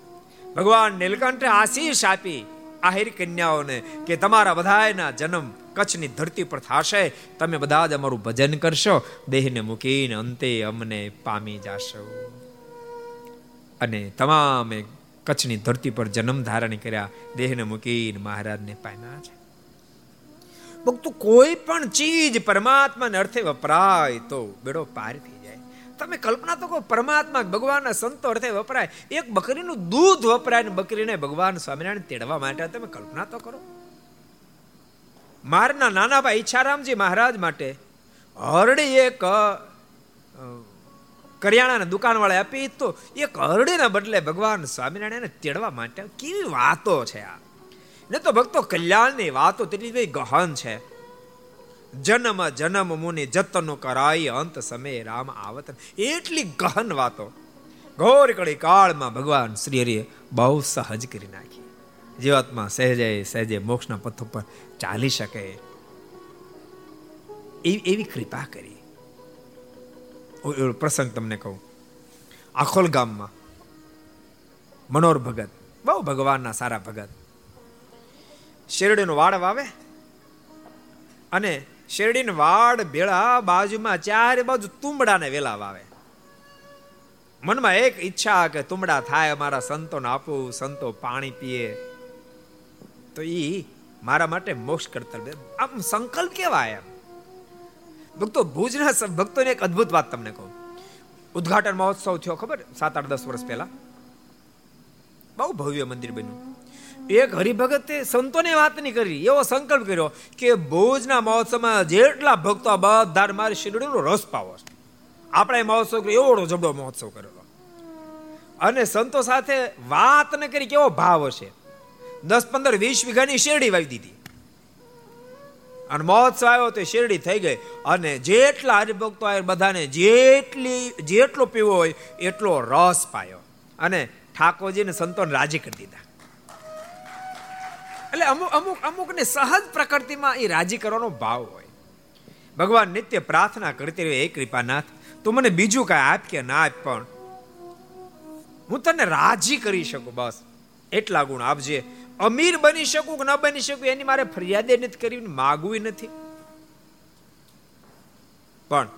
ભગવાન નીલકંઠે આશીષ આપી આહિર કન્યાઓને કે તમારા બધાના જન્મ કચ્છની ધરતી પર થશે. તમે બધા જ અમારું ભજન કરશો. દેહને મૂકીને અંતે અમને પામી જાશો. અને તમામે કચ્છની ધરતી પર જન્મ ધારણ કર્યા, દેહને મૂકીને મહારાજને પામ્યા છે. ભક્તો કોઈ પણ ચીજ પરમાત્માને અર્થે વપરાય તો બેડો પાર થઈ જાય. તમે કલ્પના તો કહો પરમાત્મા ભગવાનના સંતો અર્થે વપરાય. એક બકરીનું દૂધ વપરાય ને બકરીને ભગવાન સ્વામિનારાયણ તેડવા માટે, તમે કલ્પના તો કરો. મારના નાના ભાઈ ઈચ્છારામજી મહારાજ માટે હરડી એક કરિયાણાના દુકાનવાળા આપી તો એક કરડીના બદલે ભગવાન સ્વામિનારાયણ તેડવા માટે કેવી વાતો છે આ? ને તો ભક્તો કલ્યાણની વાતો તેટલી બધી ગહન છે. જન્મ જન્મ મુનિ જતનો કરાઈ અંત સમયે રામ આવતન. એટલી ગહન વાતો. ઘોર કડી કાળમાં ભગવાન શ્રી હરિએ બહુ સહજ કરી નાખી. જીવાત્મા સહેજે સહેજે મોક્ષના પથ ઉપર ચાલી શકે. એવી કૃપા કરી. પ્રસંગ તમને કહું. આખોલ ગામમાં મનોર ભગત, બહુ ભગવાનના સારા ભગત. શેરડીનો વાડ વાવે અને શેરડીની વાડ ભેળા બાજુમાં ચારે બાજુ તુંબડાને વેલા વાવે. મનમાં એક ઈચ્છા કે તુંબડા થાય, અમારા સંતોને આપું, સંતો પાણી પીએ. તો ઈ મારા માટે મોક્ષ કરતા આમ સંકલ્પ કેવાય એમ. ભક્તો ભુજના ભક્તોને એક અદ્ભુત વાત તમને કહું. ઉદઘાટન મહોત્સવ થયો ખબર? સાત આઠ દસ વર્ષ પહેલા. બહુ ભવ્ય મંદિર બન્યું. એક હરિભગતે સંતોને વાત નહીં કરી, એવો સંકલ્પ કર્યો કે ભુજના મહોત્સવમાં જેટલા ભક્તો બધા મારી શિરડીનો રસ પાવો છે આપણે મહોત્સવ કર્યો, એવડો જબડો મહોત્સવ કરેલો. અને સંતો સાથે વાત ન કરી, કેવો ભાવ હશે? દસ પંદર વીસ વીઘાની શેરડી વાવી દીધી. અને મહોત્સવ આવ્યો તે શેરડી થઈ ગઈ. અને જેટલા હરિભક્તો આવ્યા બધાને જેટલી, જેટલો પીવો હોય, એટલો રસ પાયો. અને ઠાકોરજીને સંતોને રાજી કરી દીધા. એટલે અમુક અમુક અમુક ને સહજ પ્રકૃતિમાં એ રાજી કરવાનો ભાવ હોય. ભગવાન નિત્ય પ્રાર્થના કરતી રહી એ કૃપાનાથ, તું મને બીજું કાંઈ આપ કે ના આપ, પણ હું તને રાજી કરી શકું, બસ. એટલા ગુણ આપજે. અમીર બની શકું કે ન બની શકું, એની મારે ફરિયાદે નથી કરવી માગવી નથી. પણ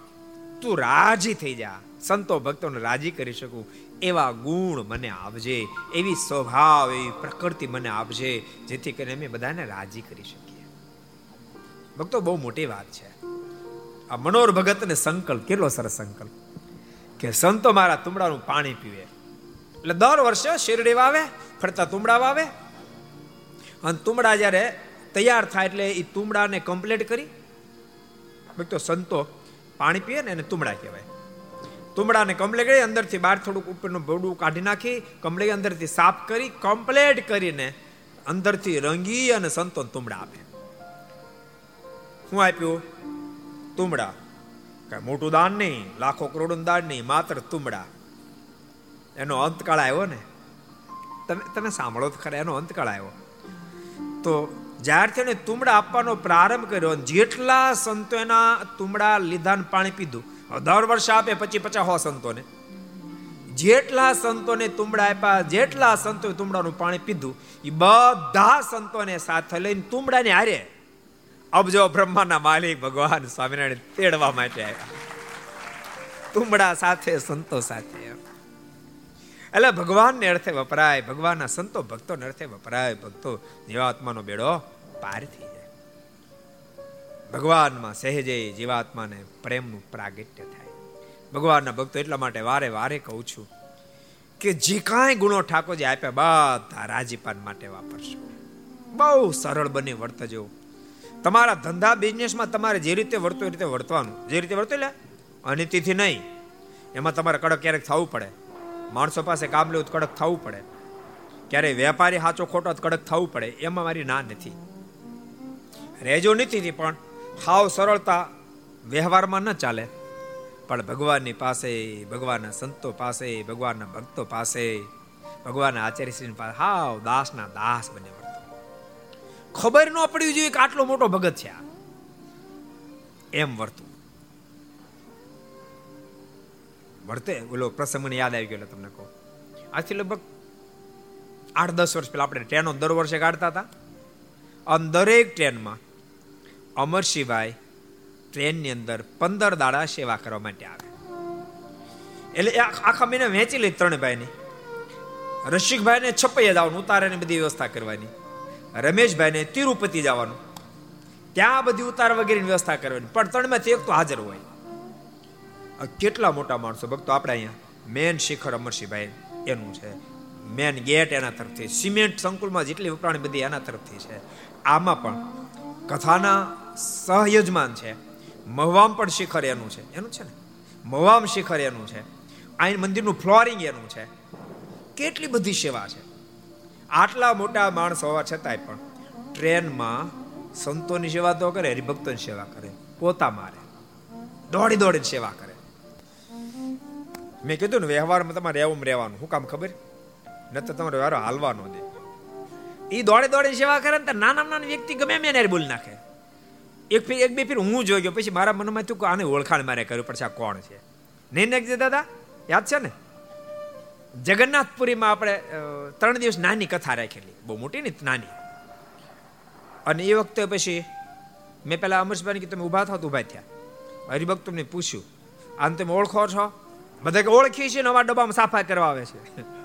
તું રાજી થઈ જા, સંતો ભક્તોને રાજી કરી શકું, એવા ગુણ મને આપજે, એવી સ્વભાવ, એવી પ્રકૃતિ મને આપજે, જેથી કરીને અમે બધાને રાજી કરી શકીએ. ભક્તો, બહુ મોટી વાત છે. આ મનોર ભગતને સંકલ્પ કેટલો સરસ સંકલ્પ. કે સંતો મારા તુમડાનું પાણી પીવે. એટલે દર વર્ષે શેરડી વાવે, ફરતા તુમડા વાવે અને તુમડા જ્યારે તૈયાર થાય એટલે એ તુમડાને કમ્પ્લીટ કરી. તો સંતો, પાણી પીએ ને એને તુમડા કહેવાય. તુમડાને કમ્પ્લીટ કરી, અંદરથી બહાર થોડુંક ઉપરનું બોડું કાઢી નાખી કમળી અંદરથી સાફ કરી કમ્પ્લીટ કરીને અંદરથી રંગી અને સંતો તુમડા આપે. શું આપ્યું? તુમડા. કઈ મોટું દાન નહીં, લાખો કરોડનું દાન નહીં, માત્ર તુમડા. એનો અંતકાળ આવ્યો ને? તમે તમે સાંભળો તો ખરા, એનો અંતકાળ આવ્યો. તો જ્યારથી એને તુમડા આપવાનો પ્રારંભ કર્યો જેટલા સંતો એના તુમડા લીધા પાણી પીધું. દર વર્ષે આપે, પચી પચાસ હો સંતોને. જેટલા સંતોને તુમડા આપ્યા, જેટલા સંતોએ તુમડાનું પાણી પીધું એ બધા સંતોને સાથે લઈને તુમડાને હારે. અબજો બ્રહ્માના માલિક ભગવાન સ્વામિનારાયણ તેડવા માટે આવ્યા. તુમડા સાથે, સંતો સાથે. એટલે ભગવાનને અર્થે વપરાય, ભગવાનના સંતો, ભક્તોને અર્થે વપરાય, ભક્તો જીવાત્માનો બેડો પાર થઈ જાય. ભગવાનમાં સહેજે જીવાત્માને પ્રેમનું પ્રાગટ્ય થાય. ભગવાનના ભક્તો એટલા માટે વારે વારે કહું છું કે જે કાંઈ ગુણો ઠાકોરજી આપ્યા બધા રાજીપાન માટે વાપરશો. બહુ સરળ બને વર્તજો તમારા ધંધા બિઝનેસમાં તમારે જે રીતે વર્તો એ રીતે વર્તવાનું. જે રીતે વર્તો એટલે અનિતિથી નહીં. એમાં તમારે કડક ક્યારેક થવું પડે. માણસો પાસે કામ લેવું કડક થવું પડે. ક્યારે વેપારી સાચો ખોટો કડક થવું પડે, એમાં મારી ના નથી. રેજો નથી પણ, હાવ સરળતા વ્યવહારમાં ન ચાલે. પણ ભગવાનની પાસે, ભગવાનના સંતો પાસે, ભગવાનના ભક્તો પાસે, ભગવાનના આચાર્યશ્રી પાસે હાવ દાસના દાસ બને વર્તો ખબર ન પડવી જોઈએ કે આટલો મોટો ભગત છે એમ વર્તું વર્તે? ઓલો પ્રસંગ મને યાદ આવી ગયો તમને કહું. આજથી લગભગ આઠ દસ વર્ષ પહેલા આપણે ટ્રેનો દર વર્ષે કાઢતા હતા. અને દરેક ટ્રેનમાં અમરસિંહભાઈ ટ્રેનની અંદર પંદર દાડા સેવા કરવા માટે આવે. એટલે આખા મહિને વેચી લઈ ત્રણ ભાઈની. રસિકભાઈને છપૈયા જવાનું ઉતારાની બધી વ્યવસ્થા કરવાની. રમેશભાઈને તિરુપતિ જવાનું. ત્યાં બધી ઉતાર વગેરેની વ્યવસ્થા કરવાની. પણ ત્રણમાંથી એક તો હાજર હોય. કેટલા મોટા માણસો? ભક્તો, આપણે અહીંયા મેન શિખર અમરસિંહભાઈ એનું છે. મેન ગેટ એના તરફથી. સિમેન્ટ સંકુલમાં જેટલી વપરાણી બધી એના તરફથી છે. આમાં પણ કથાના સહયજમાન છે. મહવામ પણ શિખર એનું છે. એનું છે ને? મહવામ શિખર એનું છે. અહીં મંદિરનું ફ્લોરિંગ એનું છે. કેટલી બધી સેવા છે. આટલા મોટા માણસ હોવા છતાંય પણ ટ્રેનમાં સંતોની સેવા તો કરે, હરિભક્તોની સેવા કરે, પોતા મારે. દોડી દોડીને સેવા કરે. મેં કીધું ને, વ્યવહારમાં તમારે એવું રહેવાનું. શું કામ ખબર? ન તો તમારે વ્યવહાર હાલવાનો દે એ દોડે દોડે સેવા કરે ને નાના નાના વ્યક્તિ ગમે મેં એને બોલી નાખે. એક ફીર એક બે ફીર હું જોઈ ગયો, પછી મારા મનમાં થયું કે આને ઓળખાણ મારે કર્યું પડશે આ કોણ છે? નહીં નાખજે દાદા? યાદ છે ને? જગન્નાથપુરીમાં આપણે ત્રણ દિવસ નાની કથા રાખેલી. બહુ મોટી ને નાની. અને એ વખતે પછી મેં પેલા અમરશભાઈ કે તમે ઊભા થાવ તો ઊભા થયા. હરિભક્તોને પૂછ્યું, આને તમે ઓળખો છો? બધા ઓળખી છે નવા ડબ્બામાં સાફા કરવા આવે છે.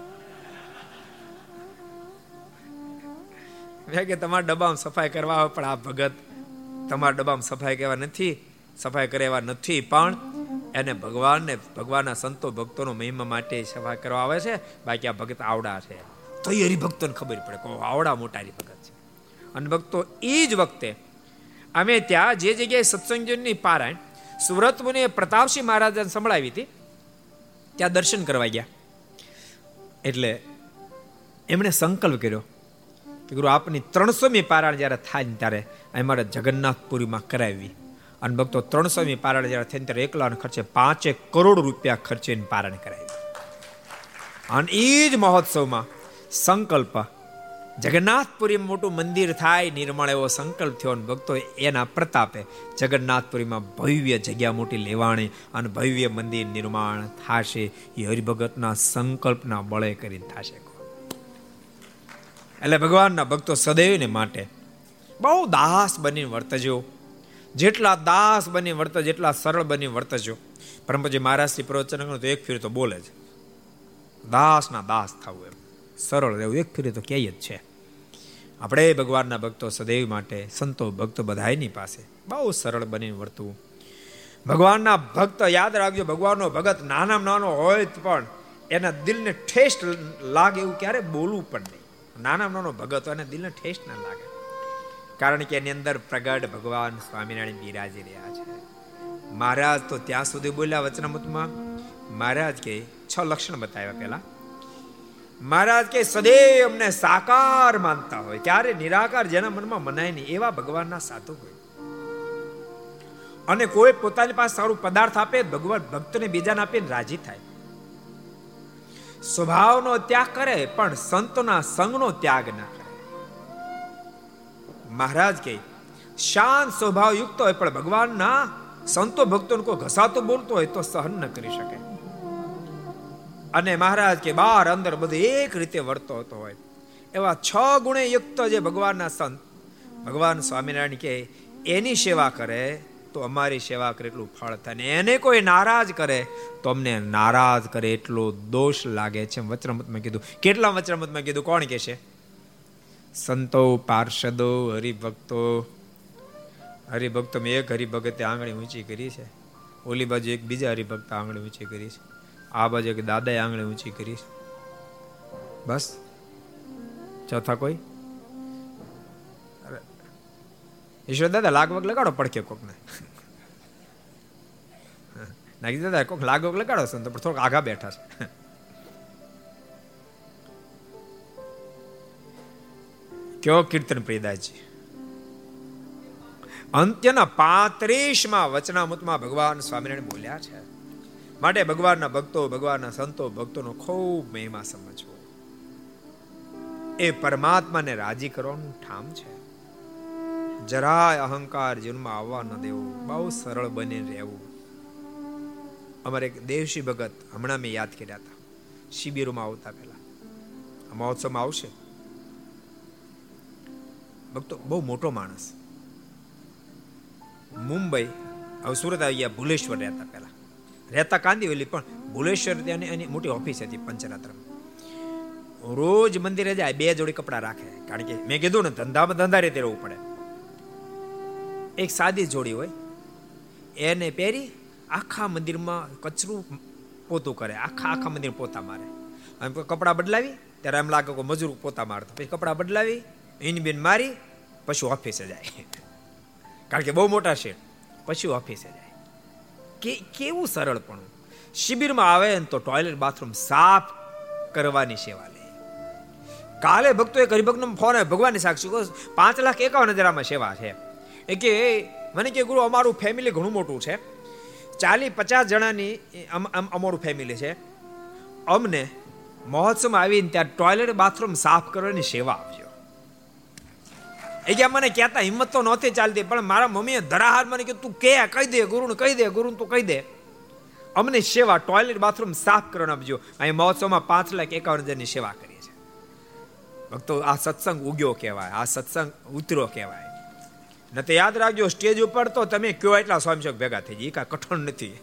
કે તમારા ડબ્બામાં સફાઈ કરવા આવે, પણ આ ભગત તમારા ડબ્બામાં સફાઈ કરવા નથી, સફાઈ કરે એવા નથી, પણ એને ભગવાનને, ભગવાનના સંતો, ભક્તોનો મહિમા માટે સફાઈ કરવા આવે છે. બાકી આ ભગત આવડા છે. તો એ હરિભક્તોને ખબર પડે કે આવડા મોટા હરિભગત છે. અને ભક્તો એ જ વખતે અમે ત્યાં જે જગ્યાએ સત્સંગની પારાયણ સુરત મુનિએ પ્રતાપસિંહ મહારાજને સંભળાવી હતી ત્યાં દર્શન કરવા ગયા. એટલે એમણે સંકલ્પ કર્યો કે ગુરુ, આપની ત્રણસોમી પારાયણ જ્યારે થાય ને ત્યારે અમારે જગન્નાથપુરીમાં કરાવી અને ભક્તો, ત્રણસોમી પારાયણ જ્યારે થાય ત્યારે એકલાને ખર્ચે પાંચેક કરોડ રૂપિયા ખર્ચે પારાયણ કરાવી. અને એ જ મહોત્સવમાં સંકલ્પ જગન્નાથપુરીમાં મોટું મંદિર થાય, નિર્મળ એવો સંકલ્પ થયો અને ભક્તો એના પ્રતાપે જગન્નાથપુરીમાં ભવ્ય જગ્યા મોટી લેવાણી અને ભવ્ય મંદિર નિર્માણ થશે. એ હરિભગતના સંકલ્પના બળે કરીને થશે. એટલે ભગવાનના ભક્તો સદૈવને માટે બહુ દાસ બની વર્તજો. જેટલા દાસ બની વર્ત જેટલા સરળ બની વર્તજો. પરમપજી મહારાજથી પ્રવચન તો એક ફેર તો બોલે છે દાસના દાસ થવું એમ. સરળ રહેવું, એક ફેરી તો ક્યાંય જ છે. આપણે ભગવાનના ભક્તો સદૈવ માટે સંતો ભક્તો બધાની પાસે બહુ સરળ બની વર્તવું. ભગવાનના ભક્ત યાદ રાખજો, ભગવાનનો ભગત નાનામાં નાનો હોય પણ એના દિલને ઠેસ લાગે એવું ક્યારે બોલવું પણ નહીં. નાનામાં નાનો ભગત એને દિલને ઠેસ ના લાગે. કારણ કે એની અંદર પ્રગટ ભગવાન સ્વામિનારાયણ બિરાજી રહ્યા છે. મહારાજ તો ત્યાં સુધી બોલ્યા વચનામૃતમાં. મહારાજ કે છ લક્ષણ બતાવ્યા પેલા મહારાજ કે, સદૈવ અમને સાકાર માનતા હોય. ક્યારે? નિરાકાર જેના મનમાં મનાય નહીં. એવા ભગવાનના સાધુ હોય. અને કોઈ પોતાની પાસે સારું પદાર્થ આપે, ભગવાન ભક્તને બીજાને આપીને રાજી થાય. સ્વભાવનો ત્યાગ કરે, પણ સંતોના સંગનો ત્યાગ ના કરે. મહારાજ કે, શાંત સ્વભાવ યુક્ત હોય, પણ ભગવાનના સંતો ભક્તોને કોઈ ઘસાતો બોલતો હોય, તો સહન ન કરી શકે. અને મહારાજ કે બાર અંદર બધું એક રીતે વર્તો હતો હોય. એવા છ ગુણે યુક્ત જે ભગવાનના સંત, ભગવાન સ્વામિનારાયણ કે એની સેવા કરે તો અમારી સેવા કરે એટલું ફળ થાય ને એને કોઈ નારાજ કરે તો અમને નારાજ કરે એટલો દોષ લાગે છે. વચરામતમાં કીધું. કેટલા વચરામતમાં કીધું? કોણ કે છે સંતો, પાર્ષદો, હરિભક્તો. હરિભક્તો મેં એક હરિભગતે આંગળી ઊંચી કરી છે. ઓલી બાજુ એક બીજા હરિભક્ત આંગળી ઊંચી કરી છે. આ બાજુ એક દાદાએ આંગળી ઊંચી કરી બસ. ચોથા કોઈ? ઈશ્વર દાદા લાગવગ લગાડો પડકે કોક ને નાગી દાદા, કોક લાગવગ લગાડો સંતો પણ થોડોક આગા બેઠા છે. કયો કીર્તન પ્રિયદાસજી? અંત્યના પાંત્રીસમાં વચનામૃતમાં ભગવાન સ્વામિનારાયણ બોલ્યા છે. માટે ભગવાનના ભક્તો, ભગવાનના સંતો, ભક્તોનો ખૂબ મહિમા સમજવો. એ પરમાત્માને રાજી કરવાનું ઠામ છે. જરાય અહંકાર જીવનમાં આવવા ન દેવું. બહુ સરળ બને રહેવું. અમારે એક દેવશી ભગત, હમણાં મેં યાદ કર્યા હતા. શિબિરોમાં આવતા પહેલા. મહોત્સવમાં આવશે. ભક્તો, બહુ મોટો માણસ. મુંબઈ, હવે સુરત આવી ગયા, ભુલેશ્વર રહેતા પહેલા. રહેતા કાંદીવેલી પણ ભુલેશ્વર ત્યાં એની મોટી ઓફિસ હતી પંચરાત્ર રોજ મંદિરે જાય, બે જોડી કપડાં રાખે. કારણ કે મેં કીધું ને, ધંધામાં ધંધા રીતે રહેવું પડે. એક સાદી જોડી હોય, એને પહેરી આખા મંદિરમાં કચરું પોતું કરે. આખા આખા મંદિર પોતા મારે. અને કપડાં બદલાવી, ત્યારે એમ લાગે કે મજૂર પોતા મારતો. પછી કપડાં બદલાવી એની બિન મારી, પછી ઓફિસે જાય. કારણ કે બહુ મોટા છે. પછી ઓફિસે જાય. કે કેવું સરળ પણ શિબિરમાં આવે ને તો ટોયલેટ બાથરૂમ સાફ કરવાની સેવા લે. કાલે ભક્તો એક હરિભક્તનો ફોન આવ્યો, ભગવાનની સાક્ષી પાંચ લાખ એકાવન હજારમાં સેવા છે. એ કે, મને કે, ગુરુ, અમારું ફેમિલી ઘણું મોટું છે. ચાલીસ પચાસ જણાની અમારું ફેમિલી છે. અમને મહોત્સવમાં આવીને ત્યાં ટોયલેટ બાથરૂમ સાફ કરવાની સેવા આપજો. એ કે મને કહેતા હિંમત તો નહોતી ચાલતી, પણ મારા મમ્મીએ ધરાહાર મને કે તું કે કહી દે ગુરુને, કહી દે ગુરુને, તું કહી દે. અમને સેવા ટોયલેટ બાથરૂમ સાફ કરવાનું આપજો અહીં મહોત્સવમાં પાંચ લાખ એકાવન હજારની સેવા કરીએ છીએ. ભક્તો, આ સત્સંગ ઉગ્યો કહેવાય, આ સત્સંગ ઉતરો કહેવાય. ન તો યાદ રાખજો, સ્ટેજ ઉપર તો તમે કયો એટલા સ્વામીશોક ભેગા થઈ જાય કાંઈ કઠણ નથી.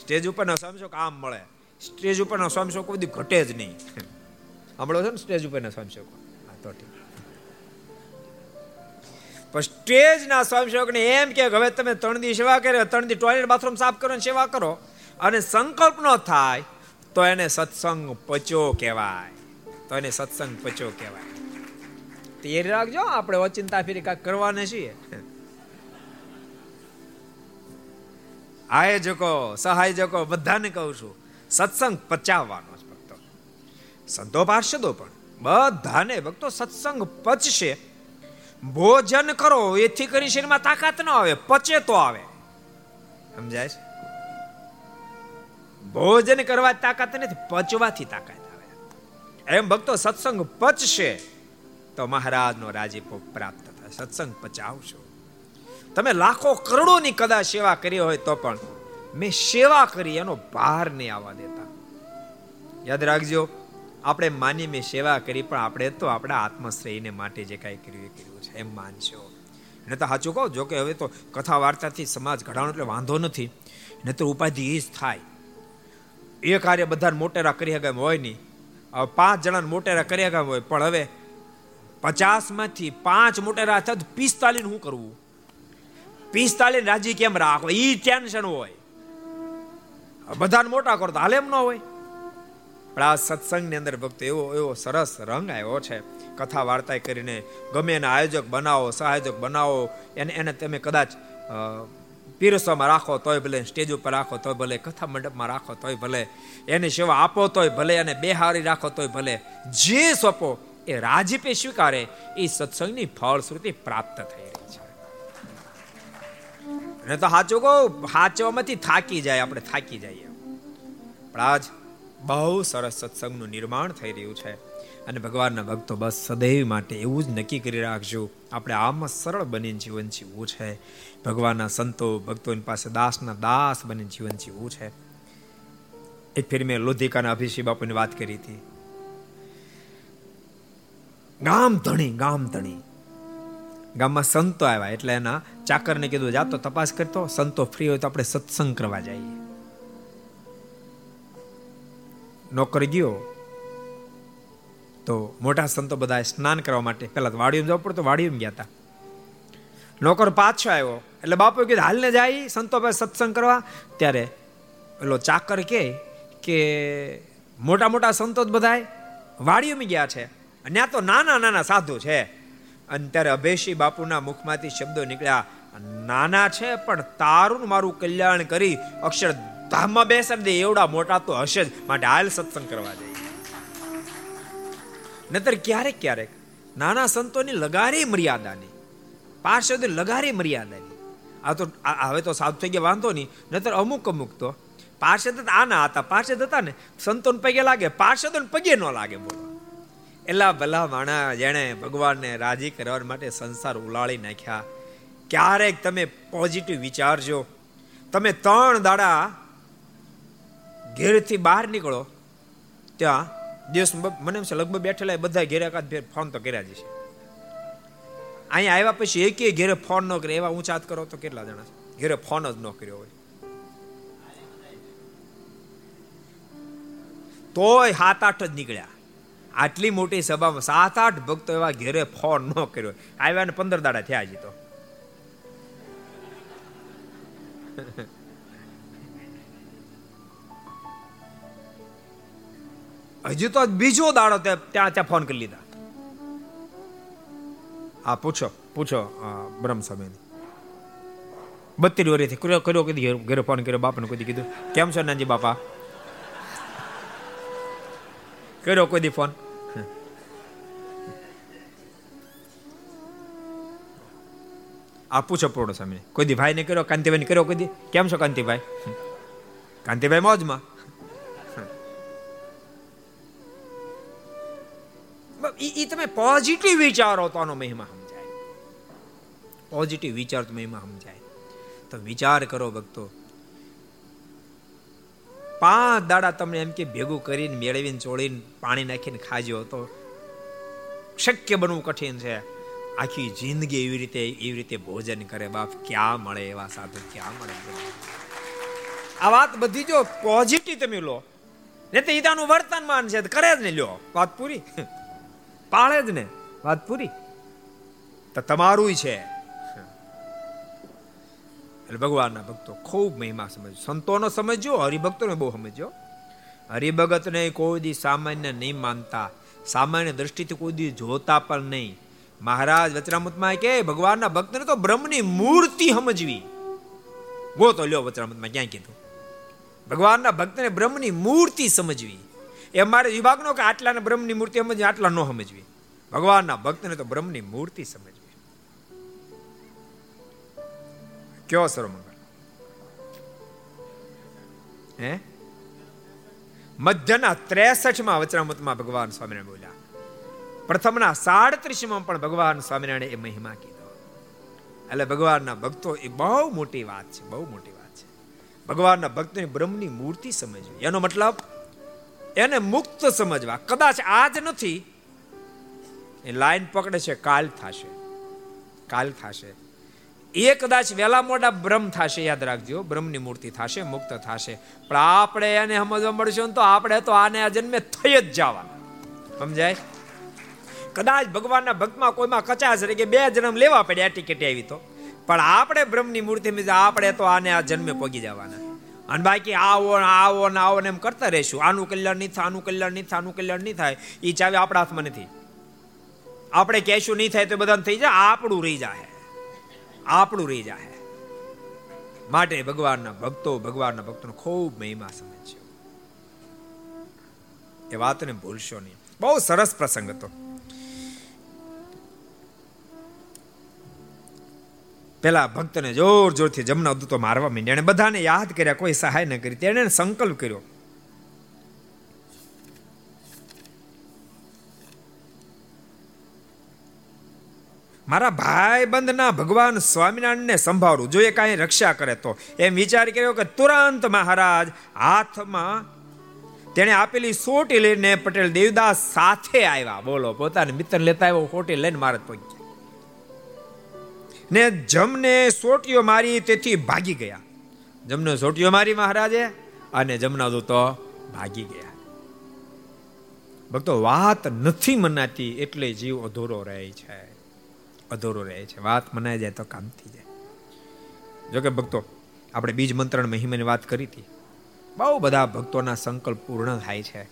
સ્ટેજ ઉપરના સ્વામીશોક આમ મળે. સ્ટેજ ઉપરના સ્વામીશોક બધું ઘટે જ નહીં. સાંભળો છો ને સ્ટેજ ઉપરના સ્વામીશોકો. હા, તો ઠીક. પણ સ્ટેજના સ્વયંસેવકને એમ કે હવે તમે ત્રણ દી સેવા કરે, ત્રણ દી ટોયલેટ બાથરૂમ સાફ કરો સેવા કરો, અને સંકલ્પ ન થાય, તો એને સત્સંગ પચો કહેવાય. તો એને સત્સંગ પચો કહેવાય. તે રાખજો, આપણે ઓચિંતા ફેરી કાંઈક કરવાને છીએ. આયોજકો, સહાયજકો, બધાને કહું છું, સત્સંગ પચાવવાનો જ ભક્તો. સંતો પાર્ષદો પણ, બધાને ભક્તો સત્સંગ પચશે. ભોજન કરો, એથી કરી શરીરમાં તાકાત ન આવે પચે તો આવે. સમજાય છે? ભોજન કરવા તાકાત નથી, પચવાથી તાકાત આવે. એમ ભક્તો સત્સંગ પચશે તો મહારાજનો રાજીપો પ્રાપ્ત થાય. સત્સંગ પચાવશો. તમે લાખો કરોડોની કદાચ સેવા કરી હોય તો પણ મેં સેવા કરી, એનો ભાર નહીં આવવા દેતા. યાદ રાખજો આપણે માની મેં સેવા કરી, પણ આપણે તો આપણા આત્મશ્રેયને માટે જે કાંઈ કર્યું એ કર્યું છે, એમ માનશો. ને તો સાચું કહો જો કે હવે તો કથા વાર્તાથી સમાજ ઘડાણો, એટલે વાંધો નથી. ને તો ઉપાધિ એ જ થાય. એ કાર્ય બધા મોટેરા કરી શકાય હોય નહીં. હવે પાંચ જણાને મોટેરા કરી શકાય હોય, પણ હવે પચાસમાંથી પાંચ મોટેરા થયા પિસ્તાલીસ શું કરવું? પિસ્તાલીસ રાજી કેમ રાખવા? એ ટેન્શન હોય. બધાને મોટા કરો તો હાલ એમ ન હોય. પણ આ સત્સંગની અંદર ભક્તો એવો એવો સરસ રંગ આવ્યો છે. કથા વાર્તા કરીને ગમે એના આયોજક બનાવો, સહાયોજક બનાવો, એને એને તમે કદાચ પીરસવામાં રાખો તોય ભલે, સ્ટેજ ઉપર રાખો તોય ભલે, કથા મંડપમાં રાખો તોય ભલે, એની સેવા આપો તોય ભલે, અને બેહારી રાખો તોય ભલે, જે સોંપો એ રાજીપે સ્વીકારે, એ સત્સંગની ફળશ્રુતિ પ્રાપ્ત થઈ રહી છે. ને તો સાચું કહું સાચવામાંથી થાકી જાય, આપણે થાકી જઈએ. પણ આજ બહુ સરસ સત્સંગનું નિર્માણ થઈ રહ્યું છે. અને ભગવાનના ભક્તો બસ સદૈવ માટે એવું જ નક્કી કરી રાખજો, આપણે આમાં સરળ બનીને જીવન જીવવું છે. ભગવાનના સંતો, ભક્તોની પાસે દાસના દાસ બનીને જીવન જીવવું છે. એક ફેર મેં લોધિકાના અભિષેક બાપુની વાત કરી હતી. ગામ ધણી ગામ ધણી. ગામમાં સંતો આવ્યા, એટલે એના ચાકરને કીધું જાતો તપાસ કરતો સંતો ફ્રી હોય તો આપણે સત્સંગ કરવા જઈએ. નોકર ગયો, તો મોટા સંતો બધા સ્નાન કરવા માટે પેલા વાડીમાં જવું પડતું વાડીમાં ગયા હતા નોકર પાછો આવ્યો. એટલે બાપુ કીધું, હાલને જાય, સંતો પાસે સત્સંગ કરવા. ત્યારે પેલો ચાકર કે કે મોટા મોટા સંતો બધા વાડીઓમાં ગયા છે. અને ત્યાં તો નાના નાના સાધુ છે. અને ત્યારે અભેશી બાપુના મુખમાંથી શબ્દો નીકળ્યા, નાના છે, પણ તારું મારું કલ્યાણ કરી, અક્ષર ધામમાં બે દે એવડા મોટા તો હશે જ. માટે હાલ સત્સંગ કરવા જઈએ. નતર ક્યારેક ક્યારેક નાના સંતોની લગારી મર્યાદાની, પાર્ષદ લગારી મર્યાદાની. આ તો હવે તો સાધુ થઈ ગયા, વાંધો નહીં. નતર અમુક અમુક તો પાર્ષદ આના હતા, પાર્ષદ હતા ને. સંતોન પગે લાગે, પાર્ષદોને પગે ન લાગે બોલો. એલા ભલા માણા જેણે ભગવાનને રાજી કરવા માટે સંસાર ઉલાળી નાખ્યા. ક્યારેક તમે પોઝિટિવ વિચારજો. તમે ત્રણ દાડા ઘેરથી બહાર નીકળો, ત્યાં દિવસ મને એમ છે, લગભગ બેઠેલા બધા ઘેરે એકાદ ફોન તો કર્યા જ છે અહીંયા આવ્યા પછી એક ઘેરે ફોન ન કરે એવા ઊંચા કરો તો કેટલા જણા ઘેરે ફોન જ ન કર્યો હોય. તોય સાત આઠ જ નીકળ્યા. આટલી મોટી સભામાં સાત આઠ ભક્તો એવા ઘેરે ફોન ન કર્યો. આવ્યા ને પંદર દાડા થયા હજી તો. હજુ તો બીજો દાડો ત્યાં ત્યાં ફોન કરી લીધા. હા, પૂછો પૂછો બ્રહ્મ સ્વામી બત્રીસ વર્ષથી કર્યો કર્યો કદી ઘેરો ફોન કર્યો, બાપાને કદી કીધું. કેમ છો નાનજી બાપા? કર્યો કોઈ ફોન? આ પૂછો પૂર્ણ સ્વામી કોઈ દી ભાઈ ને કર્યો કાંતિભાઈ ને કર્યો કોઈ દી? કેમ છો કાંતિભાઈ? કાંતિભાઈ મોજમાં? એ તમે પોઝિટિવ વિચારો તો આનો મહિમા સમજાય. પોઝિટિવ વિચાર તો મહિમા સમજાય. તો વિચાર કરો ભક્તો. પાંચ દાડા તમને એમ કે ભેગું કરીને મેળવીને ચોળીને પાણી નાખીને ખાજો તો શક્ય બનવું કઠિન છે. આખી જિંદગી એવી રીતે એવી રીતે ભોજન કરે બાપ, ક્યાં મળે એવા સાધુ, ક્યાં મળે આ વાત બધી જો પોઝિટિવ તમે લો, ને તો ઈદાનું વર્તમાન છે કરે જ ને લ્યો. વાત પૂરી? પાળે જ ને? વાત પૂરી? તો તમારું છે. એટલે ભગવાનના ભક્તો ખૂબ મહિમા સમજો સંતોનો સમજો હરિભક્તોને બહુ સમજ્યો હરિભગતને કોઈ દી સામાન્ય નહીં માનતા. સામાન્ય દ્રષ્ટિથી કોઈ દી જોતા પણ નહીં. મહારાજ વચરામૃતમાં કે, ભગવાનના ભક્તને તો બ્રહ્મની મૂર્તિ સમજવી. ગો તો લ્યો વચરામૃતમાં ક્યાં કીધું? ભગવાનના ભક્તને બ્રહ્મની મૂર્તિ સમજવી. એ વિભાગનો કે આટલાને બ્રહ્મની મૂર્તિ સમજવી, આટલા ન સમજવી. ભગવાનના ભક્તને તો બ્રહ્મની મૂર્તિ સમજવી. કયો સર્વમંગળ? હે? મધ્યના ત્રેસઠમાં વચરામૃતમાં ભગવાન સ્વામિનારાયણ બોલ્યા, પ્રથમના સાડત્રીસમાં પણ ભગવાન સ્વામિનારાયણ એ મહિમા કીધો. એટલે ભગવાનના ભક્તો, એ બહુ મોટી વાત છે, બહુ મોટી વાત છે. ભગવાનના ભક્તોની બ્રહ્મની મૂર્તિ સમજવી. એનો મતલબ એને મુક્ત સમજવા. કદાચ આજ નથી, એ લાઈન પકડે છે, કાલ થશે. કાલ થશે. એ કદાચ વેલા મોડા બ્રહ્મ થશે, યાદ રાખજો. બ્રહ્મની મૂર્તિ થશે, મુક્ત થશે. પણ આપણે એને સમજવા મળશે તો આપણે તો આને આ જન્મે થઈ જ જવાના. સમજાય? કદાચ ભગવાનના ભક્તમાં કોઈમાં કચાશ રહે કે બે જન્મ લેવા પડે આ ટિકિટ આવી તો. પણ આપણે બ્રહ્મની મૂર્તિ આપણે તો આને આ જન્મે પગી જવાના. અને બાકી આવો આવો ને આવો ને એમ કરતા રહેશું. આનું કલ્યાણ નહીં થાય, આનું કલ્યાણ નહીં થાય, આનું કલ્યાણ નહીં થાય. એ ચાવી આપણા હાથમાં નથી. આપણે કહેશું નહીં થાય તો બધાને થઈ જાય. આપણું રહી જાય આપણું રહી જાય માટે ભગવાનના ભક્તો, ભગવાનના ભક્તોનો ખૂબ મહિમા સમજ્યો એ વાતને ભૂલશો નહીં. બહુ સરસ પ્રસંગ હતો. પેલા ભક્તને જોર જોરથી જમના દૂતો મારવા માંડ્યા અને બધાને યાદ કર્યા, કોઈ સહાય ન કરી. તેણે સંકલ્પ કર્યો. મારા ભાઈ બંધના ભગવાન સ્વામિનારાયણને સંભાળવું જો એ કાંઈ રક્ષા કરે તો. એમ વિચાર કર્યો કે તુરંત મહારાજ હાથમાં તેણે આપેલી સોટી લઈને પટેલ દેવદાસ સાથે આવ્યા. બોલો, પોતાના મિત્ર લેતા આવ્યો ખોટી લઈને મહારાજ પહોંચ્યા. ને જમને સોટીઓ મારી તેથી ભાગી ગયા. જમને સોટીઓ મારી મહારાજે અને જમના દૂતો ભાગી ગયા. ભક્તો, વાત નથી મનાતી એટલે જીવ અધૂરો રહે છે. અધૂરો રહે છે. વાત મનાઈ જાય તો કામ થઈ જાય. જોકે ભક્તો, આપણે બીજ મંત્રણ મહિમાની વાત કરી હતી. બહુ બધા ભક્તોના સંકલ્પ પૂર્ણ થાય છે.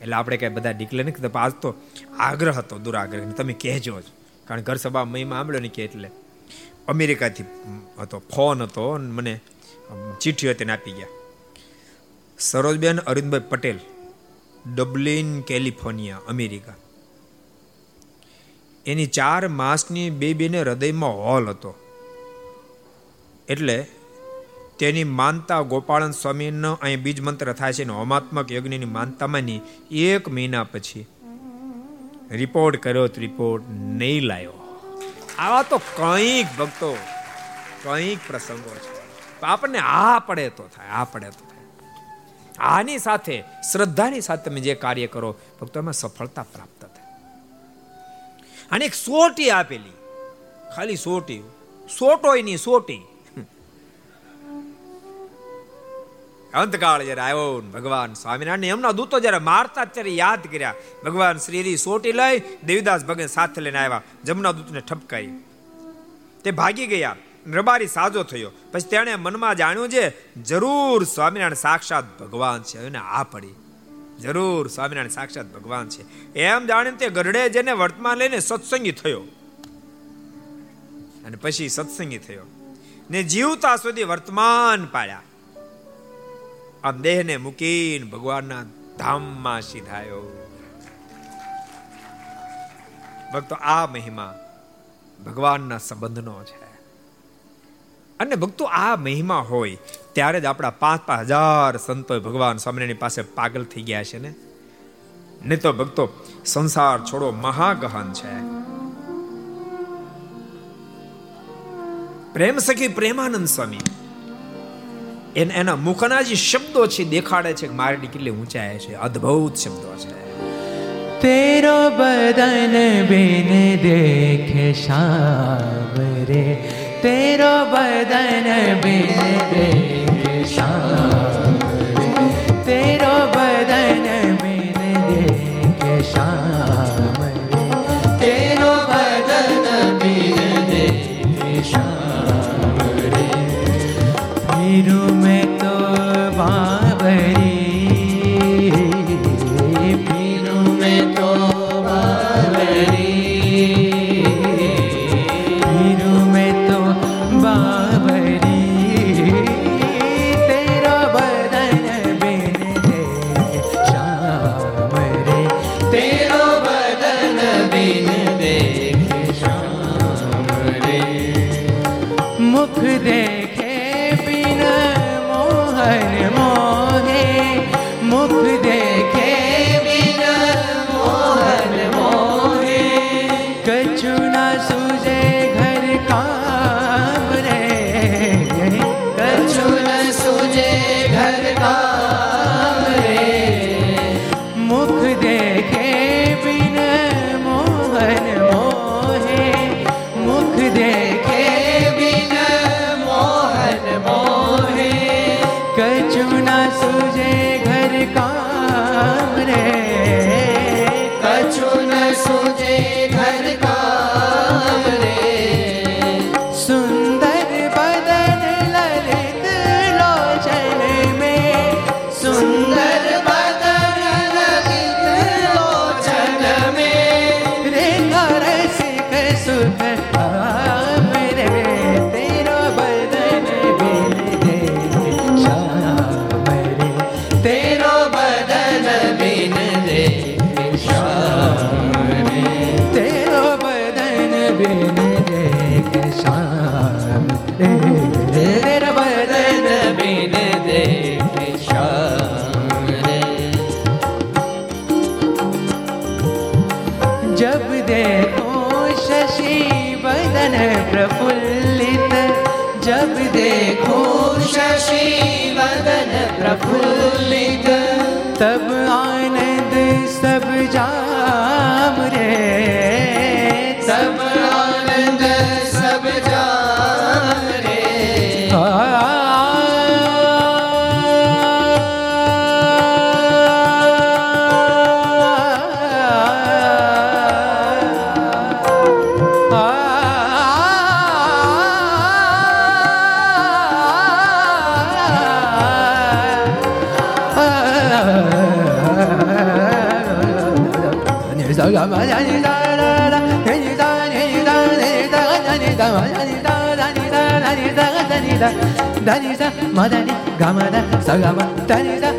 એટલે આપણે કઈ બધા ડીકલે નહીં આજ તો આગ્રહ હતો દુરાગ્રહ તમે કહેજો જ. કારણ ઘર સભા મહિમા આંબળ્યો નહીં કે એટલે. અમેરિકાથી હતો, ફોન હતો અને મને ચિઠ્ઠી હતી આપી ગયા. Sarojben Arvindbhai Patel, Dublin, California, America. એની ચાર માસની બેબીને હૃદયમાં હોલ હતો. એટલે તેની માનતા ગોપાળન સ્વામીનો અહીં બીજ મંત્ર થાય છે હોમાત્મક યજ્ઞની માનતામાંની એક મહિના પછી રિપોર્ટ કર્યો રિપોર્ટ નહીં લાવ્યો આવા તો કંઈક ભક્તો, કંઈક પ્રસંગો છે. આપણને આ પડે તો થાય, આ પડે તો થાય. આની સાથે, શ્રદ્ધાની સાથે તમે જે કાર્ય કરો ભક્તો એમાં સફળતા પ્રાપ્ત થાય. અને એક સોટી આપેલી, ખાલી સોટી સોટોયની સોટી અંતકાળ જયારે આવ્યો ભગવાન સ્વામિનારાયણ એમના દૂતો જયારે મારતા ત્યારે યાદ કર્યા. ભગવાન શ્રીરી સોટી લઈ દેવીદાસ ભગત સાથે લઈને આવ્યા. જમના દૂતને ઠપકારી તે ભાગી ગયા. રબારી સાજો થયો. પછી તેણે મનમાં જાણ્યું છે, જરૂર સ્વામિનારાયણ સાક્ષાત ભગવાન છે. એને આ પડી. જરૂર સ્વામિનારાયણ સાક્ષાત ભગવાન છે. એમ જાણીને તે ગરડે જેને વર્તમાન લઈને સત્સંગી થયો. અને પછી સત્સંગી થયો. ને જીવતા સુધી વર્તમાન પાડ્યા આ દેહને મૂકીને ભગવાનના ધામમાં સીધાયો. ભક્તો, આ મહિમા ભગવાનના સંબંધનો છે. અને ભક્તો, આ મહિમા હોય ત્યારે જ આપણા પાંચ પાંચ હજાર સંતો ભગવાન સ્વામિનારાયણ પાસે પાગલ થઈ ગયા છે ને? નહીં તો ભક્તો, સંસાર છોડો મહાગહન છે. પ્રેમ સખી પ્રેમાનંદ સ્વામી એના મુખના જે શબ્દો છે, દેખાડે છે કે મારી કેટલી ઊંચાઈ છે, અદ્ભુત શબ્દો છે. તેરો બદન બિન દેખે શામ રે. તેરો બદન બિન દેખે શામ તેરો બદન બિન દેખે શામ તેરો બદન બિન દેખે શામ રે. फिर देखो शशि वदन प्रफुल्लित तब आनंद सब जाम रे सब आनंद Danisa madani gamada sagama Danisa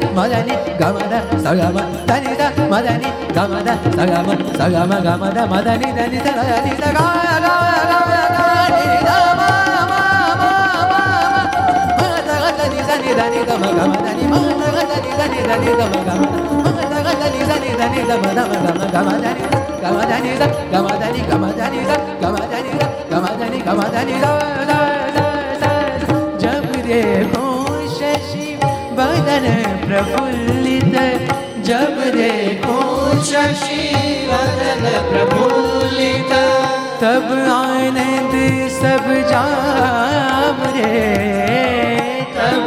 da da, sagama Danisa madani gamada sagama sagama gamada da da da, gaya gaya gaya danisa ma ma ma ma ma danisa danisa gama gama danisa danisa da da, gama దని స ని దని గమ గమ దని మ the గ దని దని దని గమ గమ మ ద గ దని స ని దని గమ గమ గమ గమ దని గమ దని స గమ దని గమ దని స గమ దని స గమ దని గమ దని స ద ద ద जब देखो शशि बदन प्रफुल्लित जब देखो शशि वदन प्रफुल्लित तब आनंद सब जाम रे तब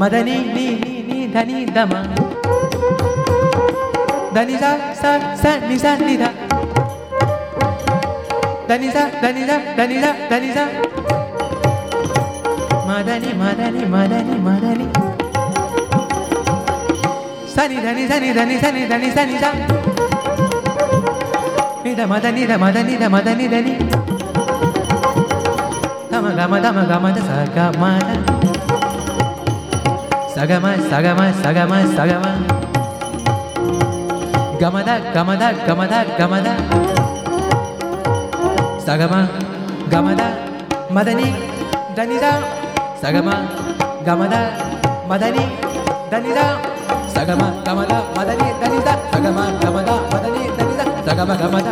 మదని నీ నీ నీ ధని దమ ధని స స స ని స ని ధ ధని స ధని ధ ధని ధ ధని స మదని మదని మదని మదని సని ధని సని ధని సని ధని సని స నిద మద నిద మద నిద మద నిదని ధమ గమ ధమ గమ ద స గ మద sagama sagama sagama sagama gamada gamada gamada gamada sagama gamada madani danida sagama gamada madani danida sagama gamada madani danida sagama gamada madani danida sagama gamada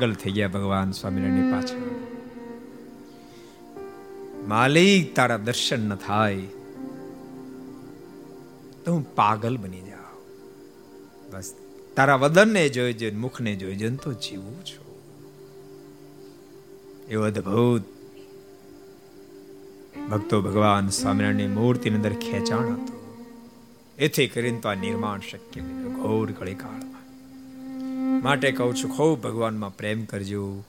પાગલ થઈ ગયા ભગવાન સ્વામિનારાયણની પાછળ. માલિક, તારા દર્શન ન થાય. તો હું પાગલ બની જાઉં. બસ, તારા વદનને જોઈ જોઈને, મુખને જોઈ જોઈને તો જીવું છું. એવો અદભુત. ભક્તો ભગવાન સ્વામિનારાયણની મૂર્તિની અંદર ખેંચાણ હતું. એથી કરીને તો આ નિર્માણ શક્ય ઘોર કળી કળીકાળમાં માટે કહું છું, ખૂબ ભગવાનમાં પ્રેમ કરજો.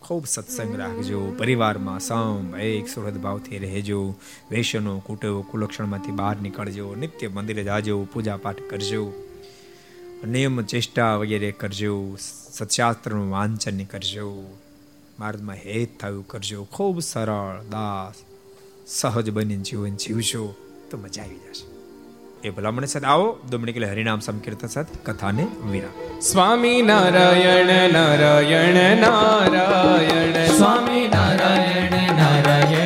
ખૂબ સત્સંગ રાખજો. પરિવારમાં સમ એક સુરત ભાવથી રહેજો. વેશનો કુટવો કુલક્ષણમાંથી બહાર નીકળજો. નિત્ય મંદિરે જાજો પૂજા પાઠ કરજો. નિયમ, ચેષ્ટા વગેરે કરજો. સત્શાસ્ત્રનું વાંચન કરજો. માર્ગમાં હેત થયું કરજો. ખૂબ સરળ, દાસ, સહજ બની જીવન જીવજો. તો મજા આવી જશે. એ ભલામણ સાથે આવો દમણી કે હરિનામ સંકીર્તન સાથે કથાને વિરામ. સ્વામી નારાયણ નારાયણ નારાયણ. સ્વામી નારાયણ નારાયણ નારાયણ.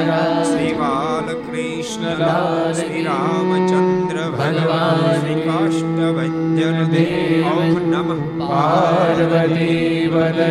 મહારાજ શ્રી બાલકૃષ્ણ શ્રી રામચંદ્ર ભગવાન શ્રી દેવ નમઃ પાર્વતી વદય